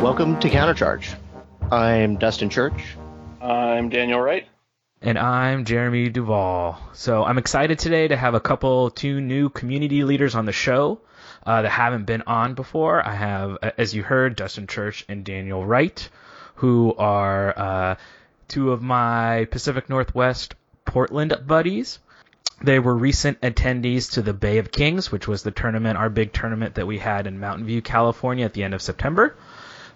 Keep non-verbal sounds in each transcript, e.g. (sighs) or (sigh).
Welcome to Countercharge. I'm Dustin Church. I'm Daniel Wright. And I'm Jeremy Duvall. So I'm excited today to have a couple, two new community leaders on the show uh, that haven't been on before. I have, as you heard, Dustin Church and Daniel Wright, who are uh, two of my Pacific Northwest Portland buddies. They were recent attendees to the Bay of Kings, which was the tournament, our big tournament that we had in Mountain View, California at the end of September.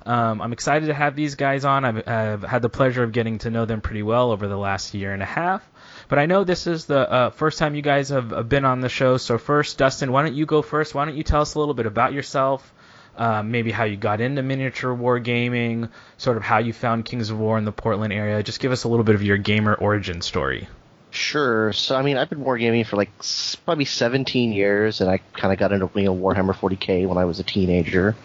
Um, I'm excited to have these guys on. I've, I've, had the pleasure of getting to know them pretty well over the last year and a half. But I know this is the uh, first time you guys have been on the show. So first, Dustin, why don't you go first? Why don't you tell us a little bit about yourself? Uh, maybe how you got into miniature war gaming, sort of how you found Kings of War in the Portland area. Just give us a little bit of your gamer origin story. Sure. So I mean, I've been wargaming for like probably 17 years, and I kind of got into you know Warhammer 40k when I was a teenager.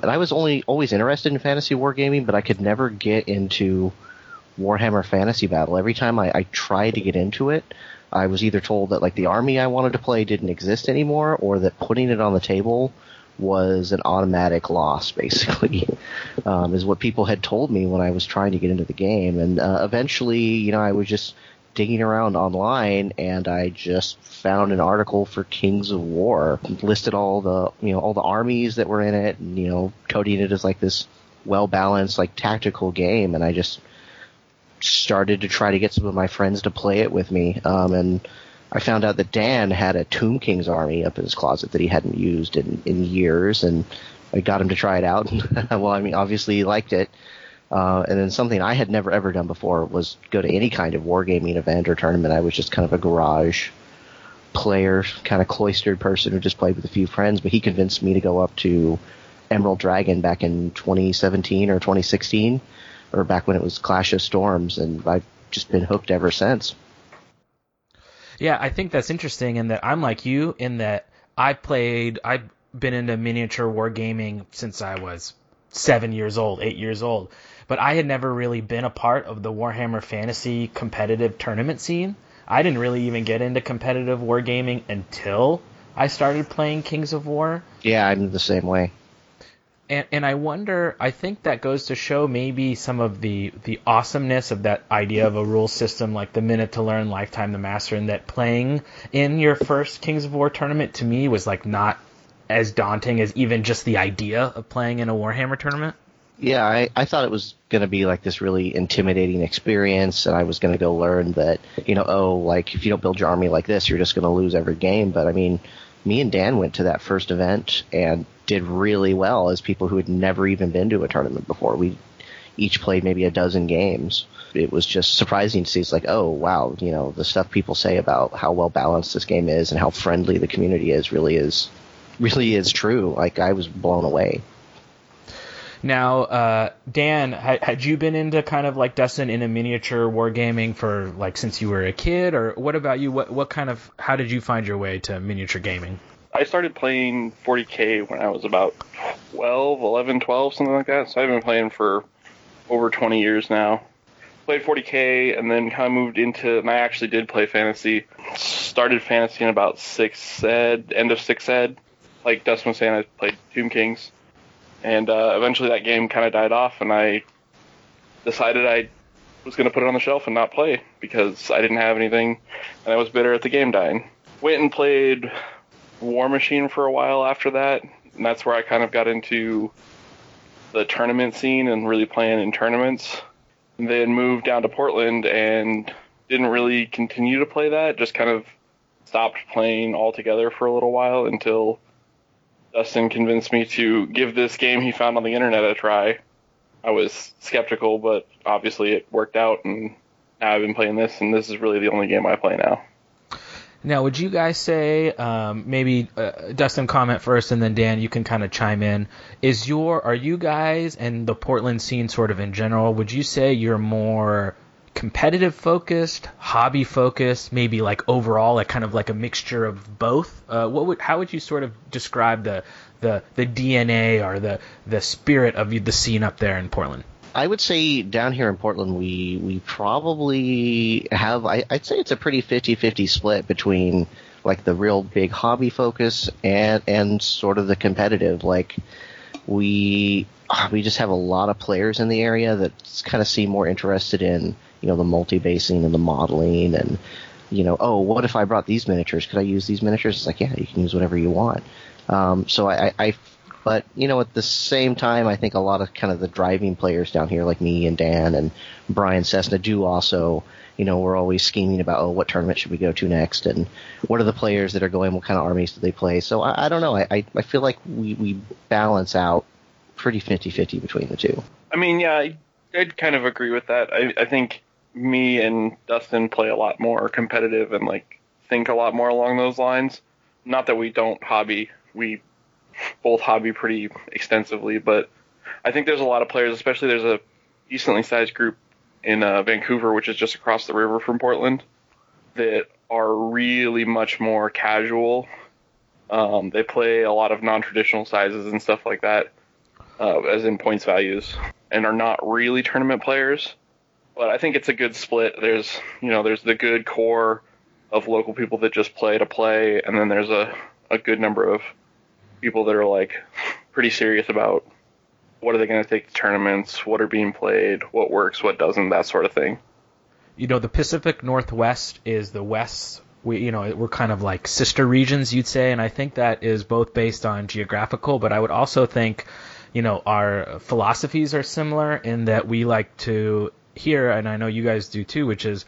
And I was only always interested in fantasy wargaming, but I could never get into Warhammer Fantasy Battle. Every time I, I tried to get into it, I was either told that like the army I wanted to play didn't exist anymore, or that putting it on the table was an automatic loss, (laughs) basically, um, is what people had told me when I was trying to get into the game. And uh, eventually, you know, I was just digging around online and I just found an article for Kings of War, listed all the you know all the armies that were in it, and you know, coding it as like this well balanced like tactical game, and I just started to try to get some of my friends to play it with me, um, and I found out that Dan had a Tomb King's army up in his closet that he hadn't used in, in years, and I got him to try it out. (laughs) well, I mean, obviously he liked it. Uh, and then something I had never ever done before was go to any kind of wargaming event or tournament. I was just kind of a garage player, kind of cloistered person who just played with a few friends. But he convinced me to go up to Emerald Dragon back in 2017 or 2016, or back when it was Clash of Storms, and I've just been hooked ever since. Yeah, I think that's interesting in that I'm like you in that I played, I've been into miniature wargaming since I was seven years old, eight years old but I had never really been a part of the Warhammer Fantasy competitive tournament scene. I didn't really even get into competitive wargaming until I started playing Kings of War. Yeah, I'm the same way. And, and I wonder, I think that goes to show maybe some of the, the awesomeness of that idea of a rule system like the minute to learn, lifetime to master, and that playing in your first Kings of War tournament to me was like not as daunting as even just the idea of playing in a Warhammer tournament. Yeah, I, I thought it was going to be like this really intimidating experience, and I was going to go learn that, you know, oh, like if you don't build your army like this, you're just going to lose every game. But I mean, me and Dan went to that first event and did really well as people who had never even been to a tournament before. We each played maybe a dozen games. It was just surprising to see. It's like, oh wow, you know, the stuff people say about how well balanced this game is and how friendly the community is really is really is true. Like I was blown away. Now, uh, Dan, had, had you been into kind of like Dustin in a miniature wargaming for like since you were a kid, or what about you? What what kind of how did you find your way to miniature gaming? I started playing 40k when I was about 12, 11, 12, something like that. So I've been playing for over 20 years now. Played 40k and then kind of moved into, and I actually did play fantasy. Started fantasy in about sixth ed, end of sixth ed. Like Dustin was saying, I played Tomb Kings and uh, eventually that game kind of died off, and I decided I was going to put it on the shelf and not play because I didn't have anything, and I was bitter at the game dying. Went and played Warmachine for a while after that, and that's where I kind of got into the tournament scene and really playing in tournaments. And then moved down to Portland and didn't really continue to play that, just kind of stopped playing altogether for a little while until Dustin convinced me to give this game he found on the internet a try. I was skeptical, but obviously it worked out, and I've been playing this, and this is really the only game I play now. Now, would you guys say um, maybe uh, Dustin comment first, and then Dan, you can kind of chime in. Is your are you guys and the Portland scene sort of in general? Would you say you're more competitive focused, hobby focused, maybe like overall, like kind of like a mixture of both? Uh, what would how would you sort of describe the the the DNA or the the spirit of the scene up there in Portland? I would say down here in Portland, we we probably have. I, would say it's a pretty 50-50 split between like the real big hobby focus and and sort of the competitive. Like we we just have a lot of players in the area that kind of seem more interested in you know the multi basing and the modeling and you know oh what if I brought these miniatures? Could I use these miniatures? It's like yeah, you can use whatever you want. Um, so I, I but you know, at the same time, I think a lot of kind of the driving players down here, like me and Dan and Brian Cessna, do also. You know, we're always scheming about oh, what tournament should we go to next, and what are the players that are going? What kind of armies do they play? So I, I don't know. I, I feel like we we balance out pretty 50-50 between the two. I mean, yeah, I, I'd kind of agree with that. I, I think me and Dustin play a lot more competitive and like think a lot more along those lines. Not that we don't hobby, we both hobby pretty extensively, but I think there's a lot of players, especially there's a decently sized group in uh, Vancouver, which is just across the river from Portland, that are really much more casual. Um, they play a lot of non-traditional sizes and stuff like that, uh, as in points values, and are not really tournament players. But I think it's a good split. There's, you know, there's the good core of local people that just play to play, and then there's a, a good number of people that are like pretty serious about what are they going to take to tournaments, what are being played, what works, what doesn't, that sort of thing. You know, the Pacific Northwest is the West. We, you know, we're kind of like sister regions, you'd say, and I think that is both based on geographical, but I would also think, you know, our philosophies are similar in that we like to hear, and I know you guys do too, which is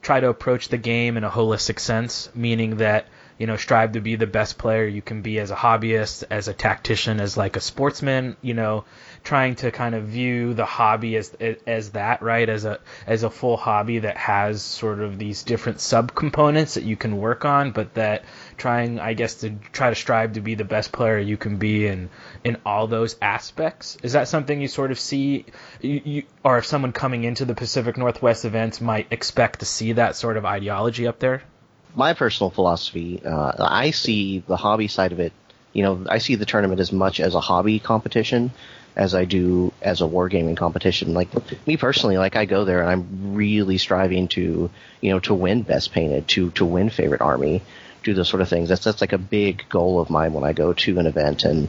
try to approach the game in a holistic sense, meaning that you know, strive to be the best player you can be as a hobbyist, as a tactician, as like a sportsman, you know, trying to kind of view the hobby as as that, right? As a as a full hobby that has sort of these different subcomponents that you can work on, but that trying, I guess, to try to strive to be the best player you can be in in all those aspects. Is that something you sort of see, you, you, or if someone coming into the Pacific Northwest events might expect to see that sort of ideology up there? my personal philosophy, uh, I see the hobby side of it. You know, I see the tournament as much as a hobby competition as I do as a wargaming competition. Like me personally, like I go there and I'm really striving to, you know, to win best painted, to to win favorite army, do those sort of things. That's that's like a big goal of mine when I go to an event and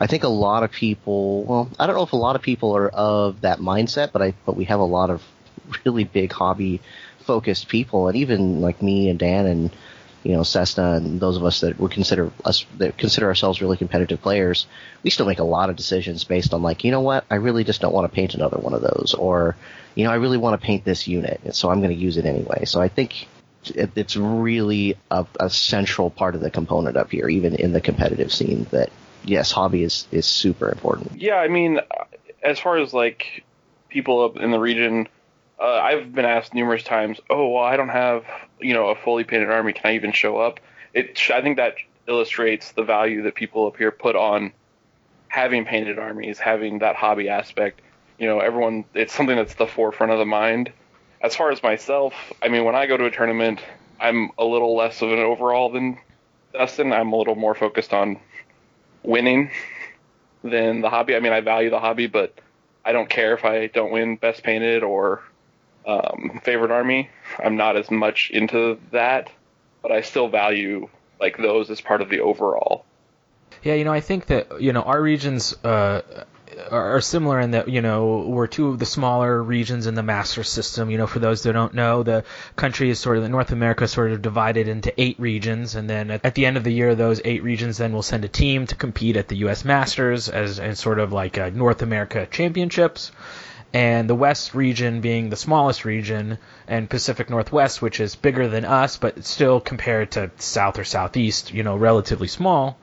I think a lot of people, well, I don't know if a lot of people are of that mindset, but I but we have a lot of really big hobby focused people, and even like me and Dan and you know Cessna and those of us that would consider us that consider ourselves really competitive players, we still make a lot of decisions based on like you know what I really just don't want to paint another one of those, or you know I really want to paint this unit, so I'm going to use it anyway. So I think it, it's really a, a central part of the component up here, even in the competitive scene. That yes, hobby is is super important. Yeah, I mean, as far as like people up in the region uh, I've been asked numerous times, "Oh, well, I don't have you know a fully painted army. Can I even show up?" It I think that illustrates the value that people up here put on having painted armies, having that hobby aspect. You know, everyone it's something that's the forefront of the mind. As far as myself, I mean, when I go to a tournament, I'm a little less of an overall than Dustin. I'm a little more focused on winning than the hobby. I mean, I value the hobby, but I don't care if I don't win best painted or um, favorite army. I'm not as much into that, but I still value like those as part of the overall. Yeah, you know, I think that you know our regions uh, are similar in that you know we're two of the smaller regions in the master system. You know, for those that don't know, the country is sort of North America is sort of divided into eight regions, and then at the end of the year, those eight regions then will send a team to compete at the U.S. Masters as and sort of like North America championships and the West region being the smallest region, and Pacific Northwest, which is bigger than us, but still compared to South or Southeast, you know, relatively small.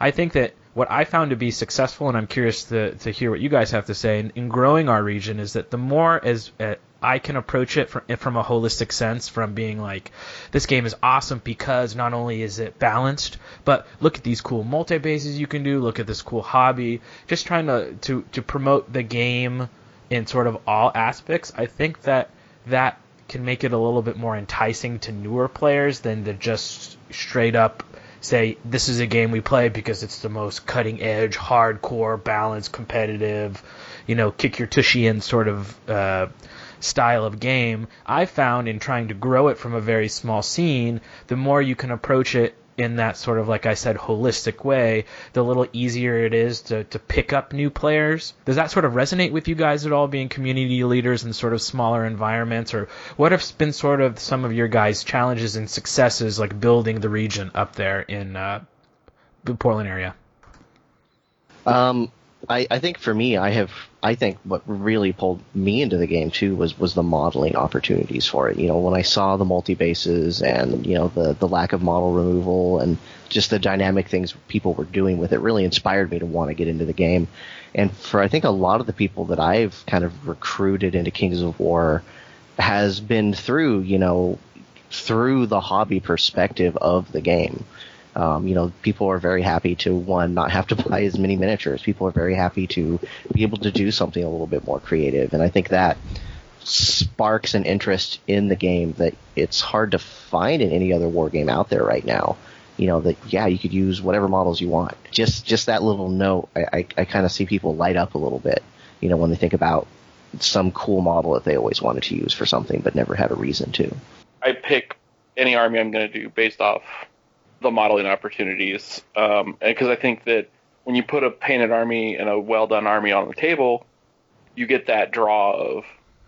I think that what I found to be successful, and I'm curious to, to hear what you guys have to say in, in growing our region, is that the more as uh, I can approach it from from a holistic sense, from being like, this game is awesome because not only is it balanced, but look at these cool multi bases you can do. Look at this cool hobby. Just trying to to to promote the game in sort of all aspects. I think that that can make it a little bit more enticing to newer players than to just straight up say this is a game we play because it's the most cutting edge, hardcore, balanced, competitive, you know, kick your tushy in sort of uh, style of game. I found in trying to grow it from a very small scene, the more you can approach it in that sort of like I said holistic way, the little easier it is to, to pick up new players. Does that sort of resonate with you guys at all, being community leaders in sort of smaller environments, or what have been sort of some of your guys' challenges and successes like building the region up there in uh, the Portland area? Um, I, I think for me, I have I think what really pulled me into the game too was was the modeling opportunities for it. You know, when I saw the multi bases and you know the the lack of model removal and just the dynamic things people were doing with it really inspired me to want to get into the game. And for I think a lot of the people that I've kind of recruited into Kings of War has been through you know through the hobby perspective of the game. Um, you know, people are very happy to one not have to buy as many miniatures. People are very happy to be able to do something a little bit more creative, and I think that sparks an interest in the game that it's hard to find in any other war game out there right now. You know that yeah, you could use whatever models you want. Just just that little note, I, I, I kind of see people light up a little bit. You know when they think about some cool model that they always wanted to use for something but never had a reason to. I pick any army I'm going to do based off the modeling opportunities. Um, because I think that when you put a painted army and a well done army on the table, you get that draw of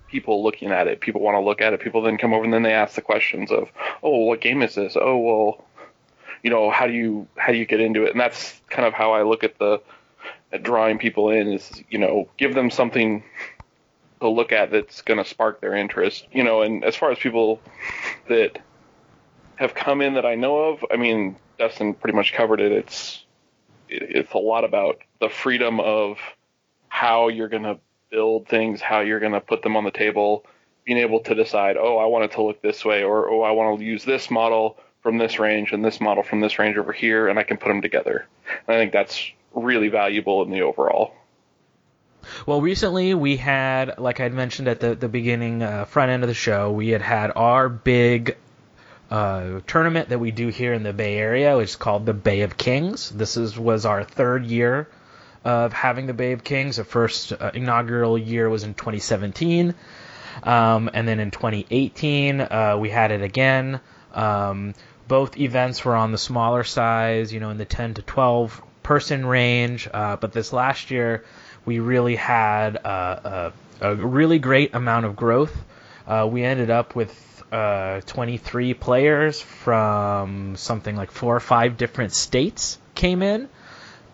people looking at it. People want to look at it. People then come over and then they ask the questions of, oh, what game is this? Oh, well, you know, how do you how do you get into it? And that's kind of how I look at the at drawing people in is you know give them something to look at that's going to spark their interest. You know, and as far as people that have come in that I know of. I mean, Dustin pretty much covered it. It's it's a lot about the freedom of how you're going to build things, how you're going to put them on the table, being able to decide, oh, I want it to look this way, or oh, I want to use this model from this range and this model from this range over here, and I can put them together. And I think that's really valuable in the overall. Well, recently we had, like I mentioned at the the beginning, uh, front end of the show, we had had our big uh, tournament that we do here in the Bay Area, which is called the Bay of Kings. This is was our third year of having the Bay of Kings. The first uh, inaugural year was in 2017, um, and then in 2018 uh, we had it again. Um, both events were on the smaller size, you know, in the 10 to 12 person range. Uh, but this last year we really had uh, a, a, really great amount of growth. Uh, we ended up with uh, 23 players from something like four or five different states came in.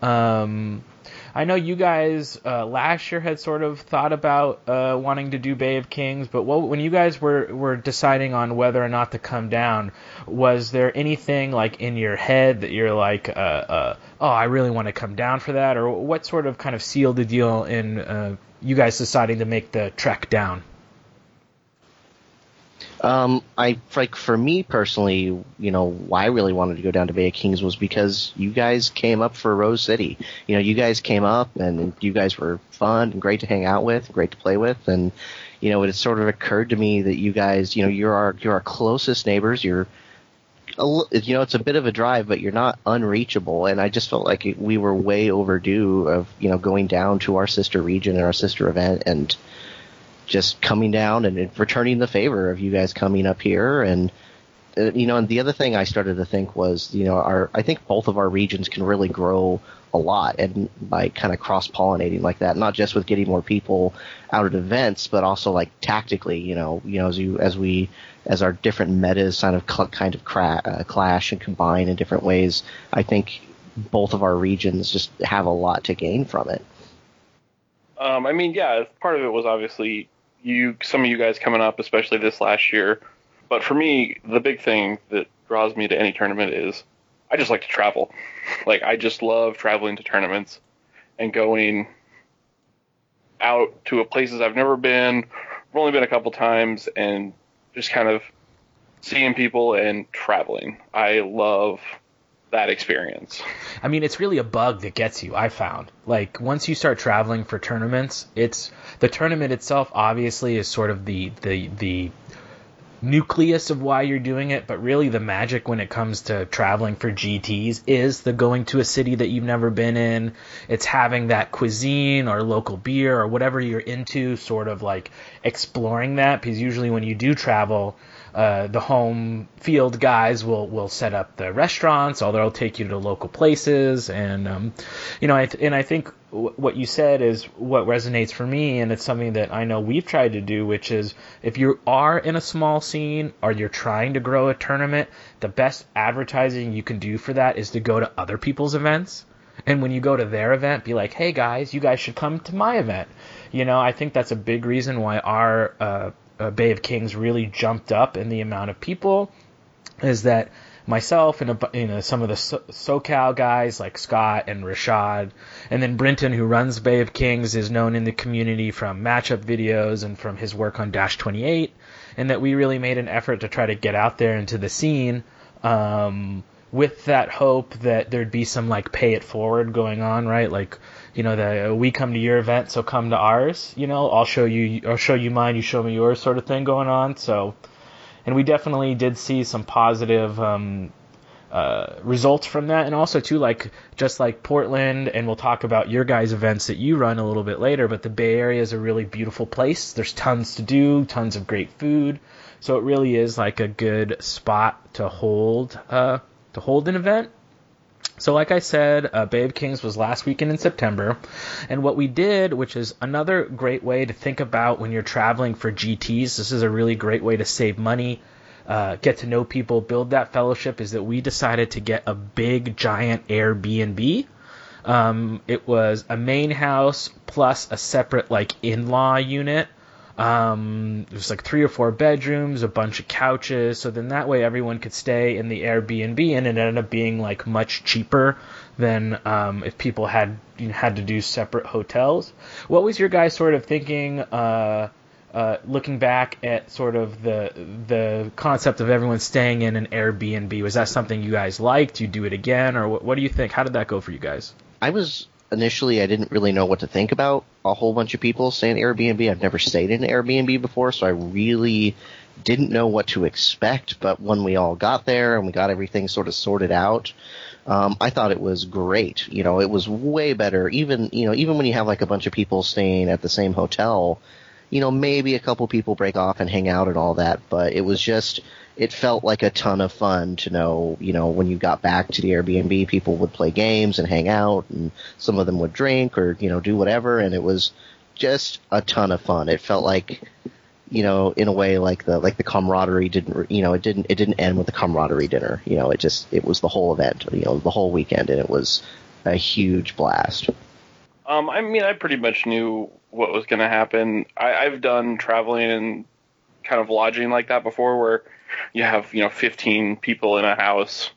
Um, I know you guys uh, last year had sort of thought about uh, wanting to do Bay of Kings, but what, when you guys were, were deciding on whether or not to come down, was there anything like in your head that you're like, uh, uh oh, I really want to come down for that, or what sort of kind of sealed the deal in uh, you guys deciding to make the trek down? Um, I like for me personally, you know, why I really wanted to go down to Bay of Kings was because you guys came up for Rose City. You know, you guys came up and you guys were fun and great to hang out with, great to play with, and you know, it sort of occurred to me that you guys, you know, you're our you're our closest neighbors. You're you know, it's a bit of a drive, but you're not unreachable. And I just felt like we were way overdue of, you know, going down to our sister region and our sister event and, just coming down and returning the favor of you guys coming up here. And uh, you know and the other thing I started to think was you know our I think both of our regions can really grow a lot and by kind of cross pollinating like that not just with getting more people out at events but also like tactically you know you know as you as we as our different metas kind of cl- kind of cra- uh, clash and combine in different ways I think both of our regions just have a lot to gain from it um, I mean, yeah, part of it was obviously you, some of you guys coming up, especially this last year. But for me, the big thing that draws me to any tournament is I just like to travel. (laughs) Like I just love traveling to tournaments and going out to places I've never been I've only been a couple times, and just kind of seeing people and traveling. I love that experience. I mean, it's really a bug that gets you. I found like once you start traveling for tournaments, it's the tournament itself. Obviously, is sort of the the the nucleus of why you're doing it, but really the magic when it comes to traveling for GTs is the going to a city that you've never been in. It's having that cuisine or local beer or whatever you're into, sort of like exploring that. Because usually when you do travel, uh, the home field guys will will set up the restaurants, or they'll take you to local places, and um, you know, I th- and I think what you said is what resonates for me, and it's something that I know we've tried to do, which is if you are in a small scene or you're trying to grow a tournament, the best advertising you can do for that is to go to other people's events. And when you go to their event, be like, hey guys, you guys should come to my event. You know, I think that's a big reason why our uh, uh, Bay of Kings really jumped up in the amount of people is that myself and a, you know some of the so- SoCal guys like Scott and Rashad, and then Brinton, who runs Bay of Kings, is known in the community from matchup videos and from his work on Dash 28, and that we really made an effort to try to get out there into the scene. Um, with that hope that there'd be some like pay it forward going on, right? Like you know, the we come to your event, so come to ours. You know, I'll show you, I'll show you mine, you show me yours, sort of thing going on. So, and we definitely did see some positive um, uh, results from that, and also too, like just like Portland, and we'll talk about your guys' events that you run a little bit later. But the Bay Area is a really beautiful place. There's tons to do, tons of great food, so it really is like a good spot to hold uh, to hold an event. So, like I said, uh, of Kings was last weekend in September. And what we did, which is another great way to think about when you're traveling for GTs, this is a really great way to save money, uh, get to know people, build that fellowship, is that we decided to get a big, giant Airbnb. Um, it was a main house plus a separate, like, in law unit. Um, it was like three or four bedrooms, a bunch of couches. So then that way everyone could stay in the Airbnb, and it ended up being like much cheaper than um, if people had you know, had to do separate hotels. What was your guys sort of thinking? Uh, uh, looking back at sort of the the concept of everyone staying in an Airbnb, was that something you guys liked? You do it again, or what, what do you think? How did that go for you guys? I was initially I didn't really know what to think about a whole bunch of people staying Airbnb. I've never stayed in Airbnb before, so I really didn't know what to expect. But when we all got there and we got everything sort of sorted out, um, I thought it was great. You know, it was way better. Even you know, even when you have like a bunch of people staying at the same hotel, you know, maybe a couple people break off and hang out and all that, but it was just it felt like a ton of fun to know, you know, when you got back to the Airbnb, people would play games and hang out, and some of them would drink or you know do whatever, and it was just a ton of fun. It felt like, you know, in a way like the like the camaraderie didn't, you know, it didn't it didn't end with the camaraderie dinner. You know, it just it was the whole event, you know, the whole weekend, and it was a huge blast. Um, I mean, I pretty much knew what was going to happen. I, I've done traveling and kind of lodging like that before, where you have you know 15 people in a house.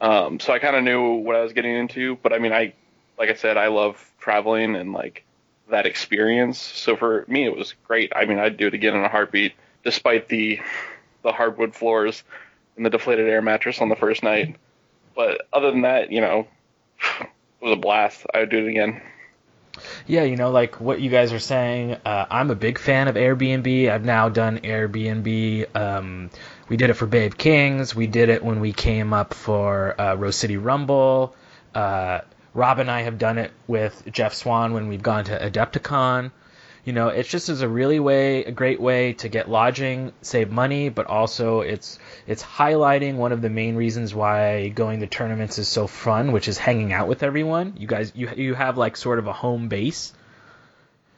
Um, so I kind of knew what I was getting into. But I mean, I like I said, I love traveling and like that experience. So for me, it was great. I mean, I'd do it again in a heartbeat, despite the the hardwood floors and the deflated air mattress on the first night. But other than that, you know, (sighs) it was a blast. I would do it again. Yeah, you know, like what you guys are saying, uh, I'm a big fan of Airbnb. I've now done Airbnb. Um, we did it for Bay of Kings. We did it when we came up for uh, Rose City Rumble. Uh, Rob and I have done it with Jeff Swan when we've gone to Adepticon. You know, it's just is a really way, a great way to get lodging, save money, but also it's it's highlighting one of the main reasons why going to tournaments is so fun, which is hanging out with everyone. You guys, you you have like sort of a home base.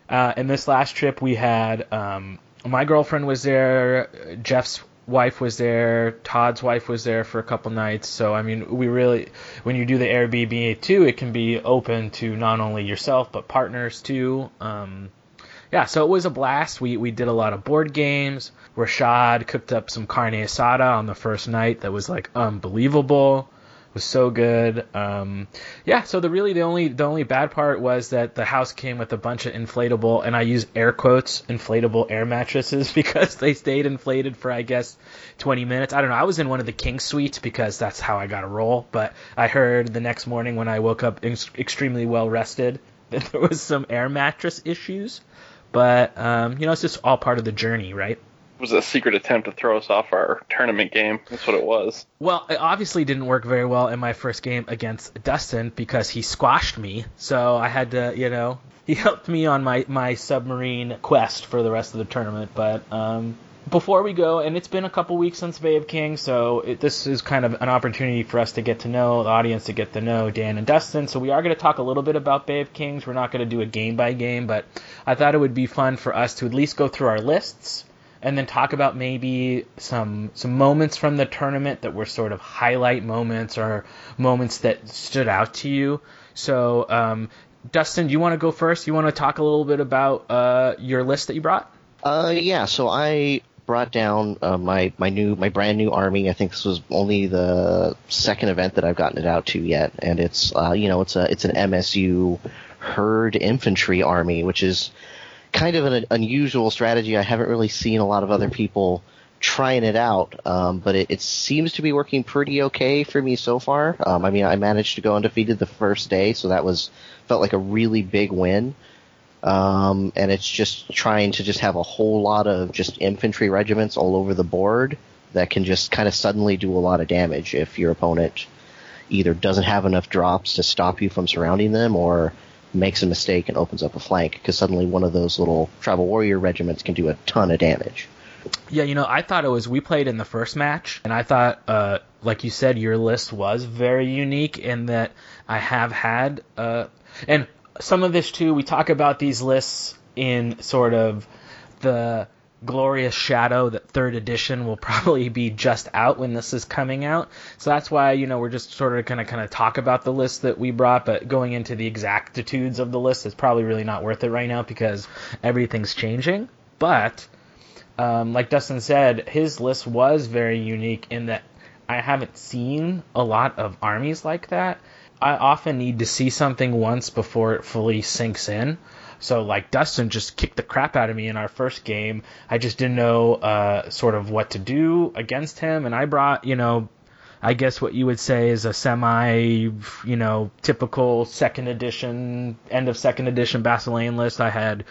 Uh, and this last trip we had, um, my girlfriend was there, Jeff's wife was there, Todd's wife was there for a couple nights. So I mean, we really, when you do the Airbnb too, it can be open to not only yourself but partners too. Um, yeah, so it was a blast. We we did a lot of board games. Rashad cooked up some carne asada on the first night that was like unbelievable. It was so good. Um, yeah, so the really the only the only bad part was that the house came with a bunch of inflatable, and I use air quotes inflatable air mattresses (laughs) because they stayed inflated for I guess 20 minutes. I don't know. I was in one of the king suites because that's how I got a roll. But I heard the next morning when I woke up ex- extremely well rested (laughs) that there was some air mattress issues. But um, you know, it's just all part of the journey, right? was a secret attempt to throw us off our tournament game. That's what it was. Well, it obviously didn't work very well in my first game against Dustin because he squashed me. So I had to, you know, (laughs) he helped me on my, my submarine quest for the rest of the tournament. But um, before we go, and it's been a couple weeks since Bay of Kings, so it, this is kind of an opportunity for us to get to know the audience, to get to know Dan and Dustin. So we are going to talk a little bit about Bay of Kings. We're not going to do a game by game, but I thought it would be fun for us to at least go through our lists and then talk about maybe some some moments from the tournament that were sort of highlight moments or moments that stood out to you. So, um, Dustin, do you want to go first? You want to talk a little bit about uh, your list that you brought? Uh, yeah. So I brought down uh, my my new my brand new army. I think this was only the second event that I've gotten it out to yet, and it's uh, you know it's a it's an MSU herd infantry army, which is kind of an unusual strategy. I haven't really seen a lot of other people trying it out, um, but it, it, seems to be working pretty okay for me so far. Um, I mean, I managed to go undefeated the first day, so that was felt like a really big win. Um, and it's just trying to just have a whole lot of just infantry regiments all over the board that can just kind of suddenly do a lot of damage if your opponent either doesn't have enough drops to stop you from surrounding them or makes a mistake and opens up a flank because suddenly one of those little tribal warrior regiments can do a ton of damage. Yeah, you know, I thought it was we played in the first match, and I thought, uh, like you said, your list was very unique in that I have had, uh, and some of this too. We talk about these lists in sort of the glorious shadow that third edition will (laughs) probably be just out when this is coming out so that's why you know we're just sort of going to kind of talk about the list that we brought but going into the exactitudes of the list is probably really not worth it right now because everything's changing but um, like dustin said his list was very unique in that i haven't seen a lot of armies like that i often need to see something once before it fully sinks in so like Dustin just kicked the crap out of me in our first game. I just didn't know uh, sort of what to do against him, and I brought you know. I guess what you would say is a semi, you know, typical second edition, end of second edition Basilean list. I had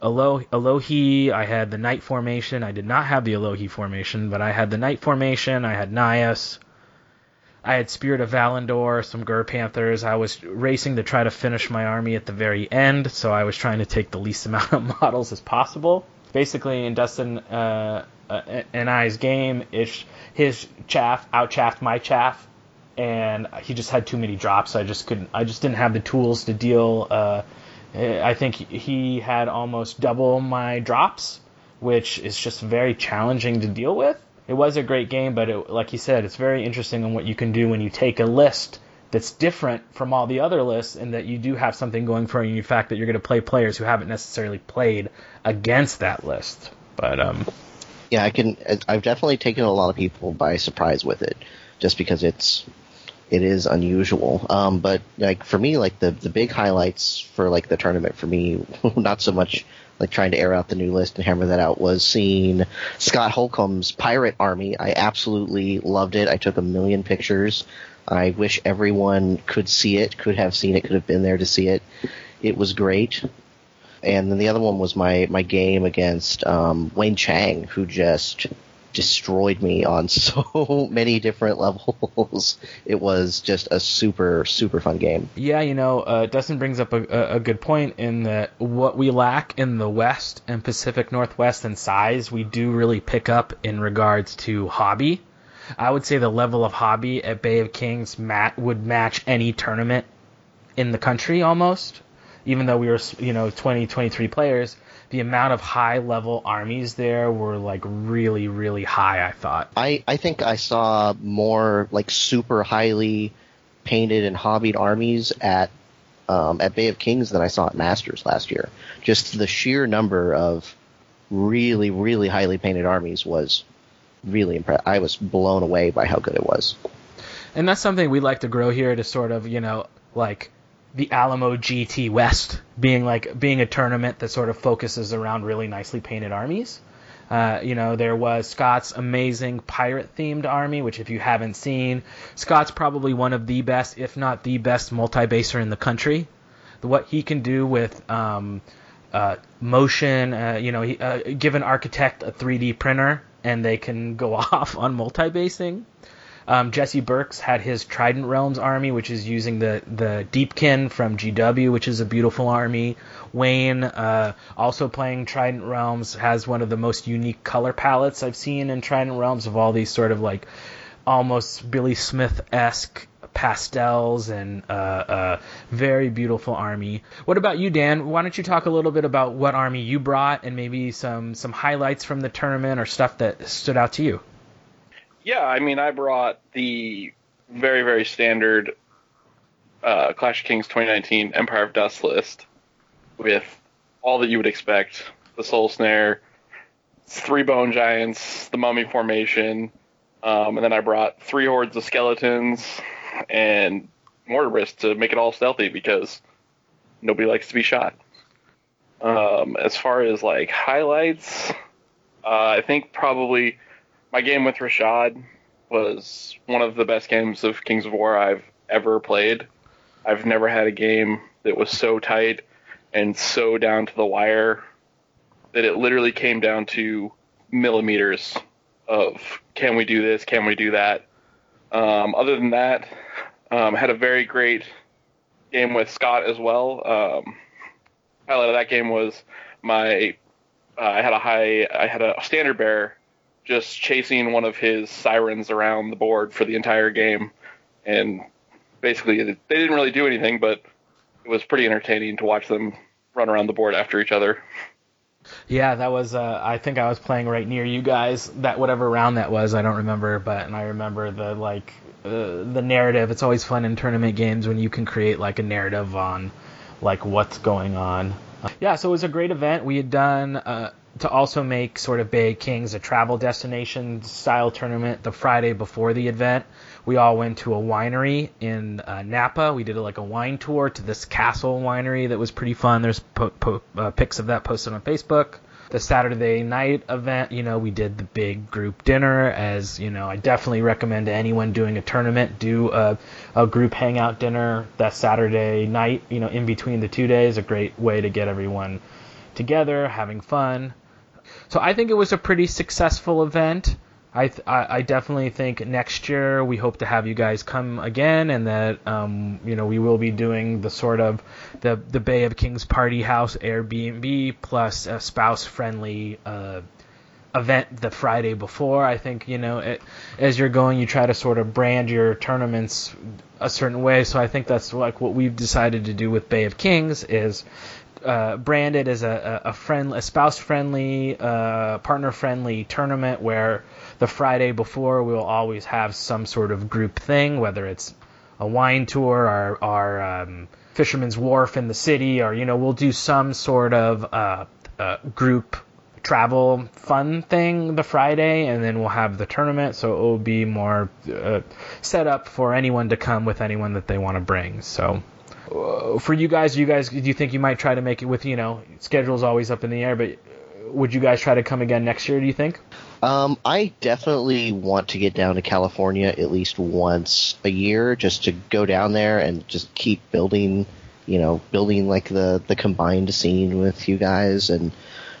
Elo- Elohi, I had the Knight formation. I did not have the Elohi formation, but I had the Knight formation. I had Nias. I had Spirit of Valandor, some Gur Panthers. I was racing to try to finish my army at the very end, so I was trying to take the least (laughs) amount of models as possible. Basically, in Dustin uh, uh, and I's game, it's his chaff outchaffed my chaff, and he just had too many drops. I just couldn't. I just didn't have the tools to deal. Uh, I think he had almost double my drops, which is just very challenging to deal with it was a great game, but it, like you said, it's very interesting on what you can do when you take a list that's different from all the other lists, and that you do have something going for you. In fact, that you're going to play players who haven't necessarily played against that list. But um, yeah, I can. I've definitely taken a lot of people by surprise with it, just because it's it is unusual. Um, but like for me, like the the big highlights for like the tournament for me, (laughs) not so much like trying to air out the new list and hammer that out was seeing Scott Holcomb's Pirate Army. I absolutely loved it. I took a million pictures. I wish everyone could see it, could have seen it, could have been there to see it. It was great. And then the other one was my my game against um, Wayne Chang, who just destroyed me on (laughs) so many different levels. (laughs) It was just a super, super fun game. Yeah, you know, uh, Dustin brings up a, a, good point in that what we lack in the West and Pacific Northwest in size, we do really pick up in regards to hobby. I would say the level of hobby at Bay of Kings mat would match any tournament in the country almost. Even though we were, you know, 20, 23 players, the amount of high level armies there were like really really high. I thought. I I think I saw more like super highly painted and hobbied armies at um, at Bay of Kings than I saw at Masters last year. Just the sheer number of really really highly painted armies was really impressive. I was blown away by how good it was. and that's something we like to grow here to sort of you know like the Alamo GT West being like being a tournament that sort of focuses around really nicely painted armies. Uh, you know, there was Scott's amazing pirate themed army, which if you haven't seen, Scott's probably one of the best, if not the best, multi baser in the country. What he can do with um, uh, motion, uh, you know, he, uh, give an architect a 3D printer and they can go (laughs) off on multi basing. Um, Jesse Burks had his Trident Realms army, which is using the the Deepkin from GW, which is a beautiful army. Wayne, uh, also playing Trident Realms, has one of the most unique color palettes I've seen in Trident Realms of all these sort of like almost Billy Smith esque pastels and uh, uh, very beautiful army. What about you, Dan? Why don't you talk a little bit about what army you brought and maybe some some highlights from the tournament or stuff that stood out to you? Yeah, I mean, I brought the very, very standard uh, Clash of Kings 2019 Empire of Dust list with all that you would expect the Soul Snare, three Bone Giants, the Mummy Formation, um, and then I brought three hordes of skeletons and Mortarist to make it all stealthy because nobody likes to be shot. Um, as far as like highlights, uh, I think probably my game with Rashad was one of the best games of Kings of War I've ever played. I've never had a game that was so tight and so down to the wire that it literally came down to millimeters of can we do this, can we do that. Um, other than that, um, had a very great game with Scott as well. Um, highlight of that game was my uh, I had a high I had a standard bearer just chasing one of his sirens around the board for the entire game, and basically they didn't really do anything, but it was pretty entertaining to watch them run around the board after each other. Yeah, that was. Uh, I think I was playing right near you guys. That whatever round that was, I don't remember, but and I remember the like uh, the narrative. It's always fun in tournament games when you can create like a narrative on like what's going on. Uh, yeah, so it was a great event. We had done uh, to also make sort of Bay Kings a travel destination style tournament the Friday before the event. We all went to a winery in uh, Napa. We did like a wine tour to this castle winery that was pretty fun. There's po- po- uh, pics of that posted on Facebook. The Saturday night event, you know, we did the big group dinner. As you know, I definitely recommend to anyone doing a tournament do a, a group hangout dinner that Saturday night. You know, in between the two days, a great way to get everyone together, having fun. So I think it was a pretty successful event. I, th- I definitely think next year we hope to have you guys come again, and that um, you know we will be doing the sort of the the Bay of Kings Party House Airbnb plus a spouse friendly uh, event the Friday before. I think you know it, as you're going, you try to sort of brand your tournaments a certain way. So I think that's like what we've decided to do with Bay of Kings is uh, branded as a, a, friend, a spouse friendly, uh, partner friendly tournament where the Friday before we will always have some sort of group thing, whether it's a wine tour or, our um, Fisherman's Wharf in the city, or you know we'll do some sort of uh, uh, group travel fun thing the Friday, and then we'll have the tournament. So it will be more uh, set up for anyone to come with anyone that they want to bring. So for you guys, you guys, do you think you might try to make it with you know schedule's always up in the air, but would you guys try to come again next year? Do you think? Um, I definitely want to get down to California at least once a year, just to go down there and just keep building, you know, building like the the combined scene with you guys. And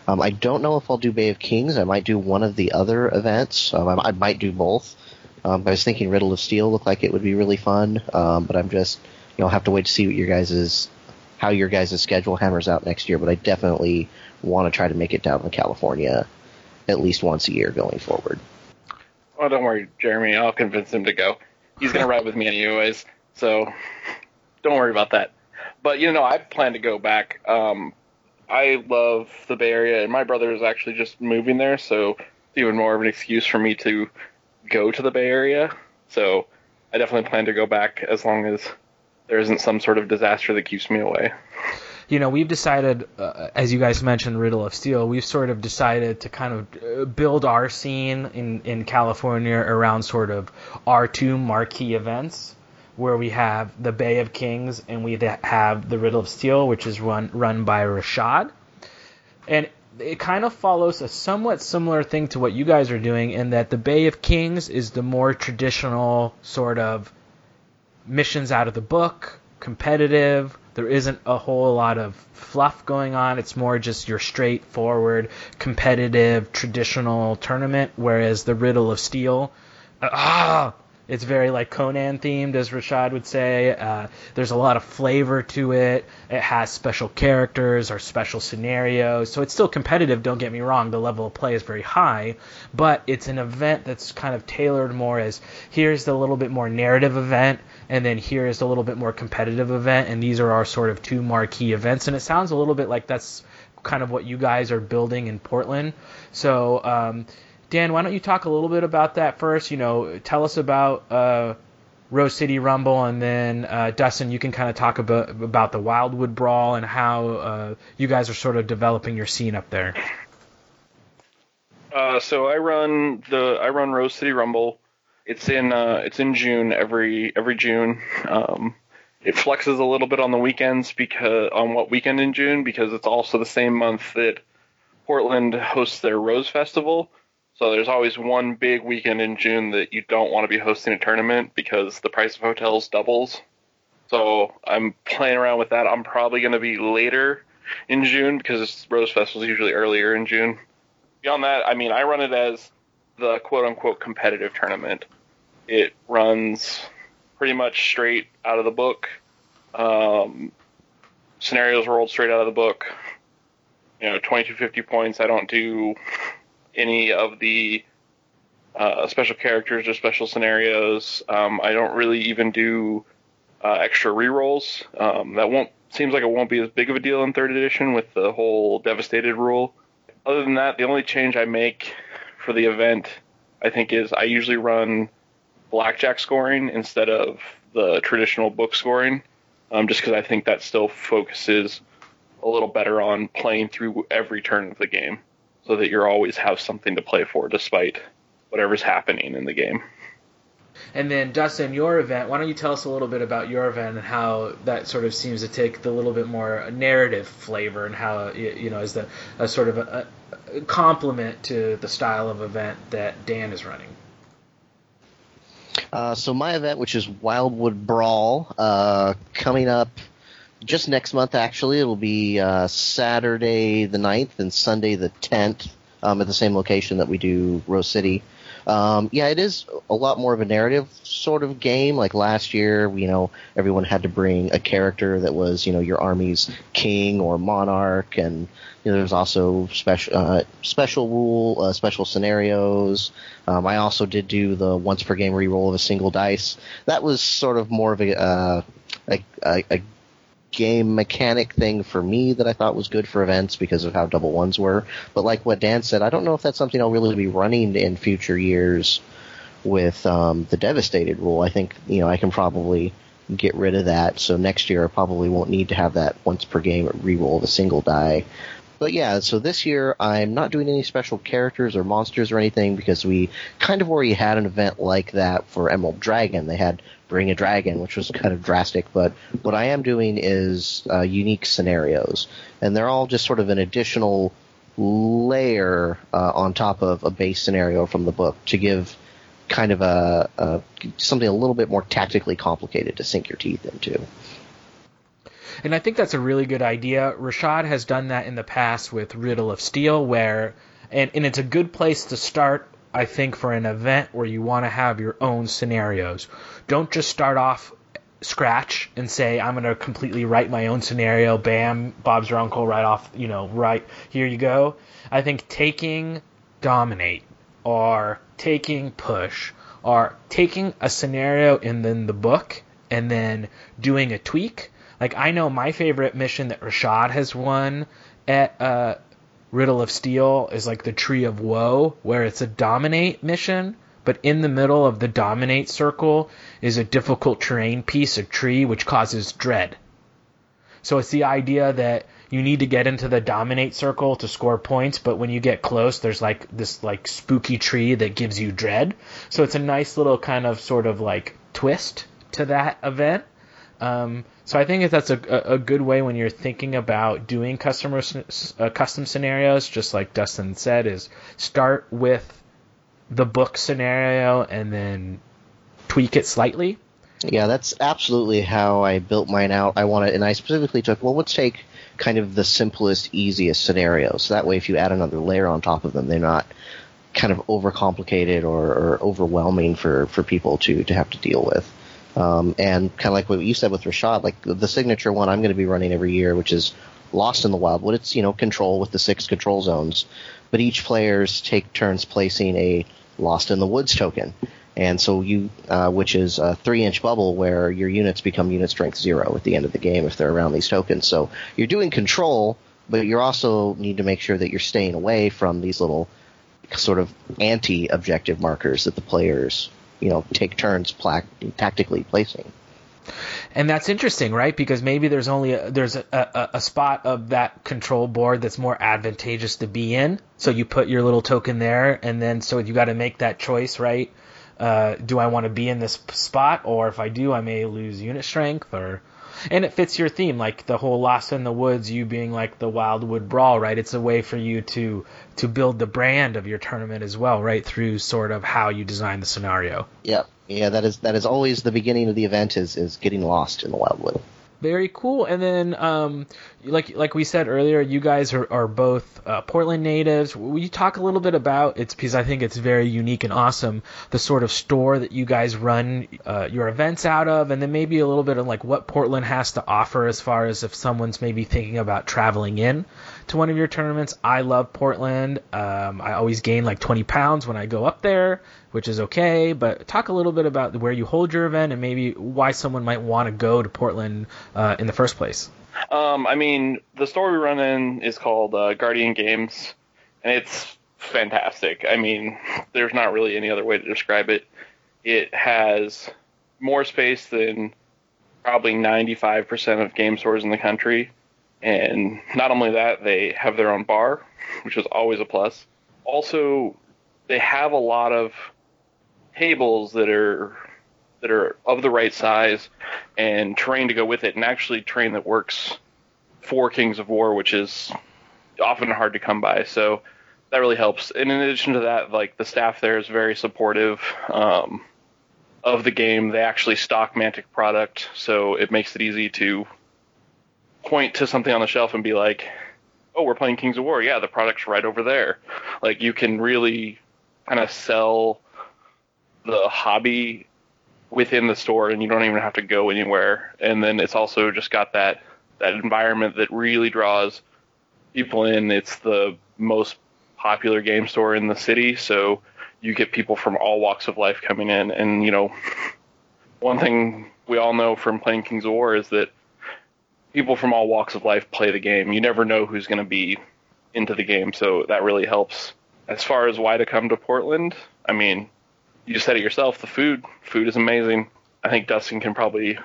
um, I don't know if I'll do Bay of Kings. I might do one of the other events. Um, I, I, might do both. Um, I was thinking Riddle of Steel looked like it would be really fun, um, but I'm just you know have to wait to see what your guys's how your guys' schedule hammers out next year. But I definitely want to try to make it down to California at least once a year going forward. Oh, don't worry, Jeremy. I'll convince him to go. He's gonna ride with me anyways, so don't worry about that. But you know, I plan to go back. Um, I love the Bay Area, and my brother is actually just moving there, so it's even more of an excuse for me to go to the Bay Area. So I definitely plan to go back as long as there isn't some sort of disaster that keeps me away. you know, we've decided, uh, as you guys mentioned, Riddle of Steel, we've sort of decided to kind of uh, build our scene in, in California around sort of our two marquee events, where we have the Bay of Kings and we have the Riddle of Steel, which is run run by Rashad, and it kind of follows a somewhat similar thing to what you guys are doing in that the Bay of Kings is the more traditional sort of missions out of the book, competitive there isn't a whole lot of fluff going on. It's more just your straightforward, competitive, traditional tournament. Whereas the Riddle of Steel, uh, ah, it's very like Conan themed, as Rashad would say. Uh, there's a lot of flavor to it. It has special characters or special scenarios. So it's still competitive, don't get me wrong. The level of play is very high. But it's an event that's kind of tailored more as here's the little bit more narrative event, and then here's the little bit more competitive event. And these are our sort of two marquee events. And it sounds a little bit like that's kind of what you guys are building in Portland. So, um, Dan, why don't you talk a little bit about that first? You know, tell us about uh, Rose City Rumble, and then uh, Dustin, you can kind of talk about about the Wildwood Brawl and how uh, you guys are sort of developing your scene up there. Uh, so I run the I run Rose City Rumble. It's in uh, it's in June every every June. Um, it flexes a little bit on the weekends because on what weekend in June because it's also the same month that Portland hosts their Rose Festival. So there's always one big weekend in June that you don't want to be hosting a tournament because the price of hotels doubles. So I'm playing around with that. I'm probably going to be later in June because Rose Festival is usually earlier in June. Beyond that, I mean, I run it as the quote unquote competitive tournament. It runs pretty much straight out of the book. Um, scenarios rolled straight out of the book. You know, 2250 points. I don't do any of the uh, special characters or special scenarios. Um, I don't really even do uh, extra rerolls. Um, that won't seems like it won't be as big of a deal in third edition with the whole devastated rule. Other than that, the only change I make for the event, I think, is I usually run blackjack scoring instead of the traditional book scoring, um, just because I think that still focuses a little better on playing through every turn of the game so that you always have something to play for despite whatever's happening in the game. And then Dustin, your event. Why don't you tell us a little bit about your event and how that sort of seems to take the little bit more narrative flavor and how you know is the a sort of a, a complement to the style of event that Dan is running. Uh, so my event, which is Wildwood Brawl, uh, coming up just next month, actually. It'll be uh, Saturday the 9th and Sunday the 10th um, at the same location that we do Rose City. Um, yeah, it is a lot more of a narrative sort of game. Like last year, you know, everyone had to bring a character that was, you know, your army's king or monarch, and you know, there's also special uh, special rule, uh, special scenarios. Um, I also did do the once per game reroll of a single dice. That was sort of more of a uh, a, a, a game mechanic thing for me that I thought was good for events because of how double ones were. But like what Dan said, I don't know if that's something I'll really be running in future years with um, the devastated rule. I think you know I can probably get rid of that. So next year I probably won't need to have that once per game reroll of a single die. But yeah, so this year I'm not doing any special characters or monsters or anything because we kind of already had an event like that for Emerald Dragon. They had bring a dragon, which was kind of drastic. But what I am doing is uh, unique scenarios, and they're all just sort of an additional layer uh, on top of a base scenario from the book to give kind of a, a something a little bit more tactically complicated to sink your teeth into. And I think that's a really good idea. Rashad has done that in the past with Riddle of Steel, where and, and it's a good place to start I think for an event where you want to have your own scenarios. Don't just start off scratch and say I'm going to completely write my own scenario. Bam, Bob's your uncle. Right off, you know, right here you go. I think taking dominate or taking push or taking a scenario in then the book and then doing a tweak. Like I know my favorite mission that Rashad has won at uh, Riddle of Steel is like the Tree of Woe, where it's a dominate mission, but in the middle of the dominate circle is a difficult terrain piece, a tree, which causes dread. So it's the idea that you need to get into the dominate circle to score points, but when you get close, there's like this like spooky tree that gives you dread. So it's a nice little kind of sort of like twist to that event. Um, so I think that's a, a good way when you're thinking about doing customer uh, custom scenarios, just like Dustin said, is start with the book scenario and then tweak it slightly. Yeah, that's absolutely how I built mine out. I wanted, and I specifically took well, let's take kind of the simplest, easiest scenarios. That way, if you add another layer on top of them, they're not kind of overcomplicated or, or overwhelming for, for people to, to have to deal with. Um, and kind of like what you said with Rashad, like the, signature one I'm going to be running every year, which is Lost in the Wild. Wildwood. It's you know control with the six control zones, but each players take turns placing a Lost in the Woods token, and so you, uh, which is a three inch bubble where your units become unit strength zero at the end of the game if they're around these tokens. So you're doing control, but you also need to make sure that you're staying away from these little sort of anti objective markers that the players, you know, take turns pla- tactically placing. And that's interesting, right? Because maybe there's only a, there's a, a, a, spot of that control board that's more advantageous to be in. So you put your little token there, and then so you got to make that choice, right? uh, do I want to be in this spot, or if I do, I may lose unit strength, or and it fits your theme, like the whole Lost in the Woods, you being like the Wildwood Brawl, right? It's a way for you to to build the brand of your tournament as well, right? Through sort of how you design the scenario. Yeah, yeah, that is that is always the beginning of the event is is getting lost in the Wildwood. Very cool. And then, um, like like we said earlier, you guys are, are both uh, Portland natives. Will you talk a little bit about it's because I think it's very unique and awesome the sort of store that you guys run uh, your events out of, and then maybe a little bit of like what Portland has to offer as far as if someone's maybe thinking about traveling in to one of your tournaments. I love Portland. Um, I always gain like 20 pounds when I go up there, which is okay. But talk a little bit about where you hold your event and maybe why someone might want to go to Portland uh, in the first place. Um, I mean, the store we run in is called uh, Guardian Games, and it's fantastic. I mean, (laughs) there's not really any other way to describe it. It has more space than probably 95% of game stores in the country. And not only that, they have their own bar, (laughs) which is always a plus. Also, they have a lot of tables that are that are of the right size and terrain to go with it, and actually terrain that works for Kings of War, which is often hard to come by. So that really helps. And in addition to that, like the staff there is very supportive um, of the game. They actually stock Mantic product, so it makes it easy to point to something on the shelf and be like, "Oh, we're playing Kings of War. Yeah, the product's right over there." Like you can really kind of sell the hobby within the store, and you don't even have to go anywhere. And then it's also just got that that environment that really draws people in. It's the most popular game store in the city, so you get people from all walks of life coming in. And you know, one thing we all know from playing Kings of War is that people from all walks of life play the game. You never know who's going to be into the game, so that really helps. As far as why to come to Portland, I mean, you said it yourself. The food, food is amazing. I think Dustin can probably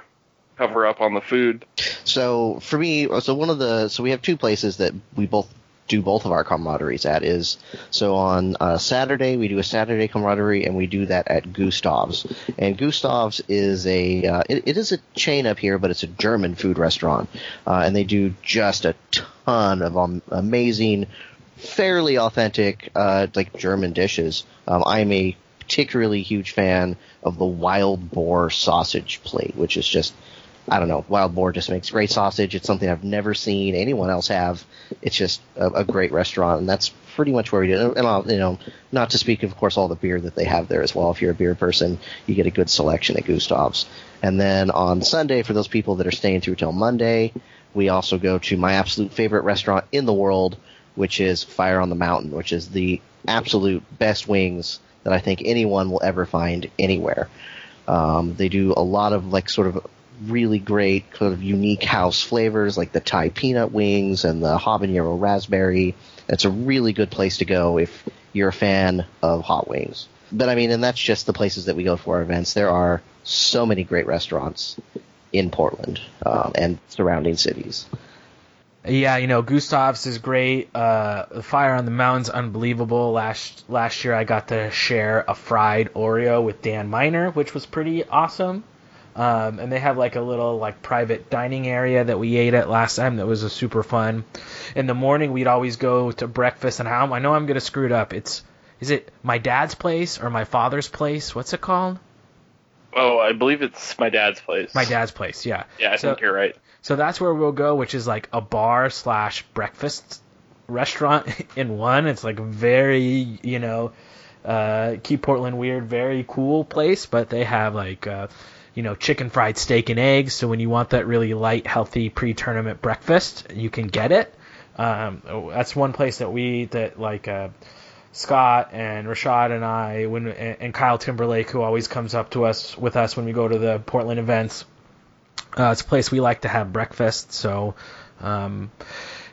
cover up on the food. So for me, so one of the so we have two places that we both do both of our camaraderies at is so on uh, Saturday we do a Saturday camaraderie and we do that at Gustav's and Gustav's is a uh, it, it is a chain up here but it's a German food restaurant uh, and they do just a ton of um, amazing fairly authentic uh, like German dishes um, I'm a particularly huge fan of the wild boar sausage plate which is just I don't know. Wild Boar just makes great sausage. It's something I've never seen anyone else have. It's just a, a great restaurant, and that's pretty much where we do. And I'll, you know, not to speak of course all the beer that they have there as well. If you're a beer person, you get a good selection at Gustav's. And then on Sunday, for those people that are staying through till Monday, we also go to my absolute favorite restaurant in the world, which is Fire on the Mountain, which is the absolute best wings that I think anyone will ever find anywhere. Um, they do a lot of like sort of really great kind of unique house flavors like the Thai peanut wings and the habanero raspberry. It's a really good place to go if you're a fan of hot wings. But I mean, and that's just the places that we go for our events. There are so many great restaurants in Portland um, and surrounding cities. Yeah, you know, Gustav's is great. Uh, the Fire on the Mountain's unbelievable. Last last year, I got to share a fried Oreo with Dan Miner, which was pretty awesome. Um, and they have like a little like private dining area that we ate at last time that was a super fun. In the morning, we'd always go to breakfast, and how I know I'm gonna screw it up. It's is it my dad's place or my father's place? What's it called? Oh, I believe it's my dad's place. My dad's place, yeah. Yeah, I so, think you're right. So that's where we'll go, which is like a bar slash breakfast restaurant (laughs) in one. It's like very, you know, uh, keep Portland weird, very cool place, but they have like, uh, you know, chicken fried steak and eggs. So when you want that really light, healthy pre-tournament breakfast, you can get it. Um, that's one place that we that like. Uh, Scott and Rashad and I, when and Kyle Timberlake, who always comes up to us with us when we go to the Portland events. Uh, it's a place we like to have breakfast, so um,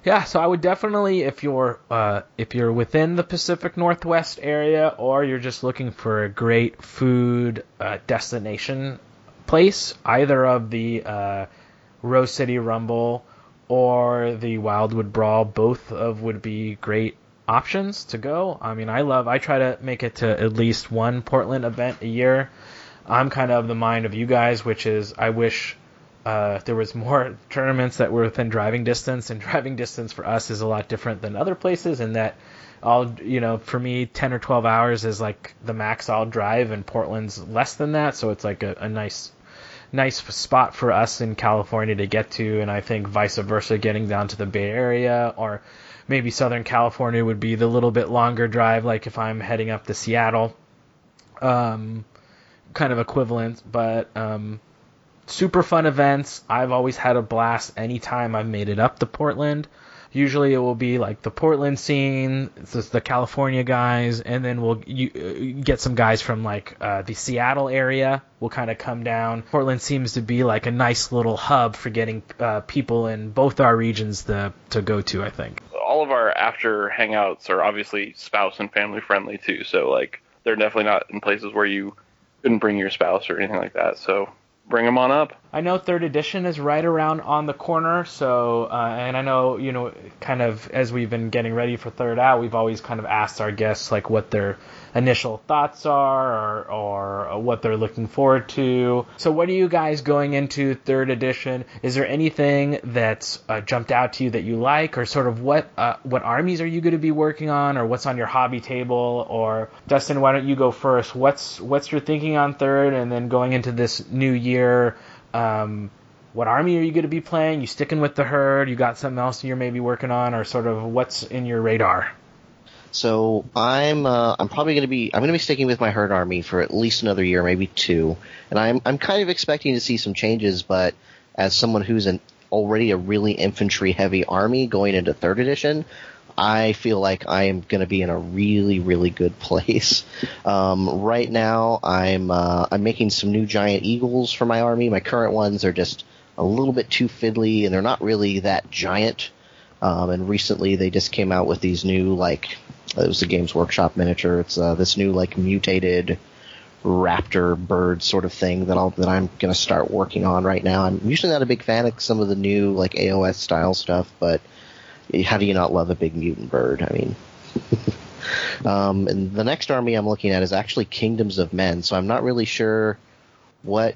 yeah. So I would definitely, if you're uh, if you're within the Pacific Northwest area, or you're just looking for a great food uh, destination place, either of the uh, Rose City Rumble or the Wildwood Brawl, both of would be great options to go. I mean, I love. I try to make it to at least one Portland event a year. I'm kind of the mind of you guys, which is I wish uh, there was more (laughs) tournaments that were within driving distance, and driving distance for us is a lot different than other places. In that, all you know, for me, 10 or 12 hours is like the max I'll drive, and Portland's less than that, so it's like a, a nice nice spot for us in California to get to, and I think vice versa, getting down to the Bay Area or maybe Southern California would be the little bit longer drive, like if I'm heading up to Seattle. Um, kind of equivalent, but um, super fun events. I've always had a blast anytime I've made it up to Portland. Usually it will be like the Portland scene, the California guys, and then we'll uh, get some guys from like uh, the Seattle area. Will kind of come down. Portland seems to be like a nice little hub for getting uh, people in both our regions to to go to. I think all of our after hangouts are obviously spouse and family friendly too. So like they're definitely not in places where you couldn't bring your spouse or anything like that. So bring them on up. I know third edition is right around on the corner, so uh, and I know you know kind of as we've been getting ready for third out, we've always kind of asked our guests like what their initial thoughts are or, or what they're looking forward to. So what are you guys going into third edition? Is there anything that's uh, jumped out to you that you like, or sort of what uh, what armies are you going to be working on, or what's on your hobby table? Or Dustin, why don't you go first? What's what's your thinking on third, and then going into this new year? Um, what army are you going to be playing? You sticking with the herd? You got something else you're maybe working on, or sort of what's in your radar? So I'm uh, I'm probably going to be I'm going to be sticking with my herd army for at least another year, maybe two, and I'm I'm kind of expecting to see some changes. But as someone who's an already a really infantry heavy army going into third edition, I feel like I am going to be in a really, really good (laughs) place. Um, right now, I'm uh, I'm making some new giant eagles for my army. My current ones are just a little bit too fiddly, and they're not really that giant. Um, and recently, they just came out with these new like it was a Games Workshop miniature. It's uh, this new like mutated raptor bird sort of thing that I'll that I'm gonna start working on right now. I'm usually not a big fan of some of the new like AOS style stuff, but how do you not love a big mutant bird? I mean. (laughs) um, and the next army I'm looking at is actually Kingdoms of Men, so I'm not really sure what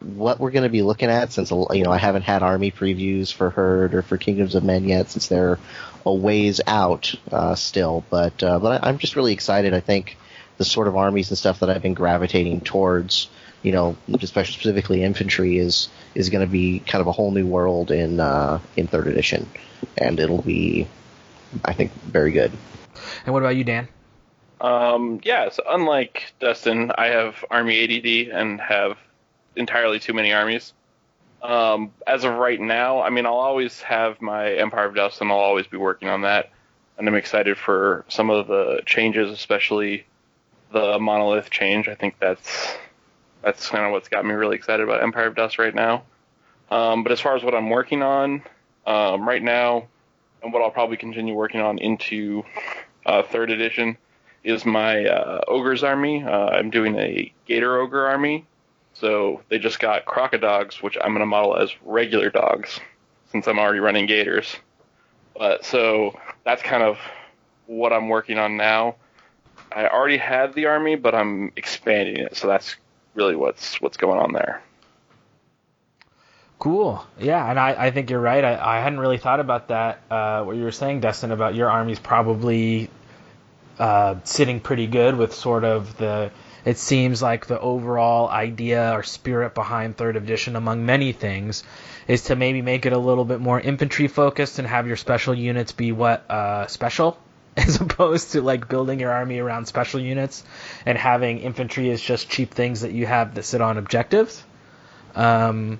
what we're going to be looking at since you know I haven't had army previews for Herd or for Kingdoms of Men yet since they're a ways out uh, still. But uh, but I, I'm just really excited. I think the sort of armies and stuff that I've been gravitating towards, you know, especially specifically infantry, is is going to be kind of a whole new world in uh, in third edition, and it'll be, I think, very good. And what about you, Dan? Um, yeah, so unlike Dustin, I have army ADD and have entirely too many armies. Um, as of right now, I mean, I'll always have my Empire of Dust, and I'll always be working on that. And I'm excited for some of the changes, especially the monolith change. I think that's that's kind of what's got me really excited about Empire of Dust right now. Um, but as far as what I'm working on um, right now, and what I'll probably continue working on into uh, third edition, is my uh, ogres army. Uh, I'm doing a Gator ogre army, So they just got crocodogs, which I'm going to model as regular dogs, since I'm already running gators. But so that's kind of what I'm working on now. I already had the army, but I'm expanding it, so that's really what's what's going on there. Cool. Yeah, and I, I think you're right. I, I hadn't really thought about that. Uh, what you were saying, Dustin, about your army's probably uh, sitting pretty good with sort of the. It seems like the overall idea or spirit behind third edition, among many things, is to maybe make it a little bit more infantry focused and have your special units be what uh, special, (laughs) as opposed to like building your army around special units and having infantry as just cheap things that you have that sit on objectives. Um,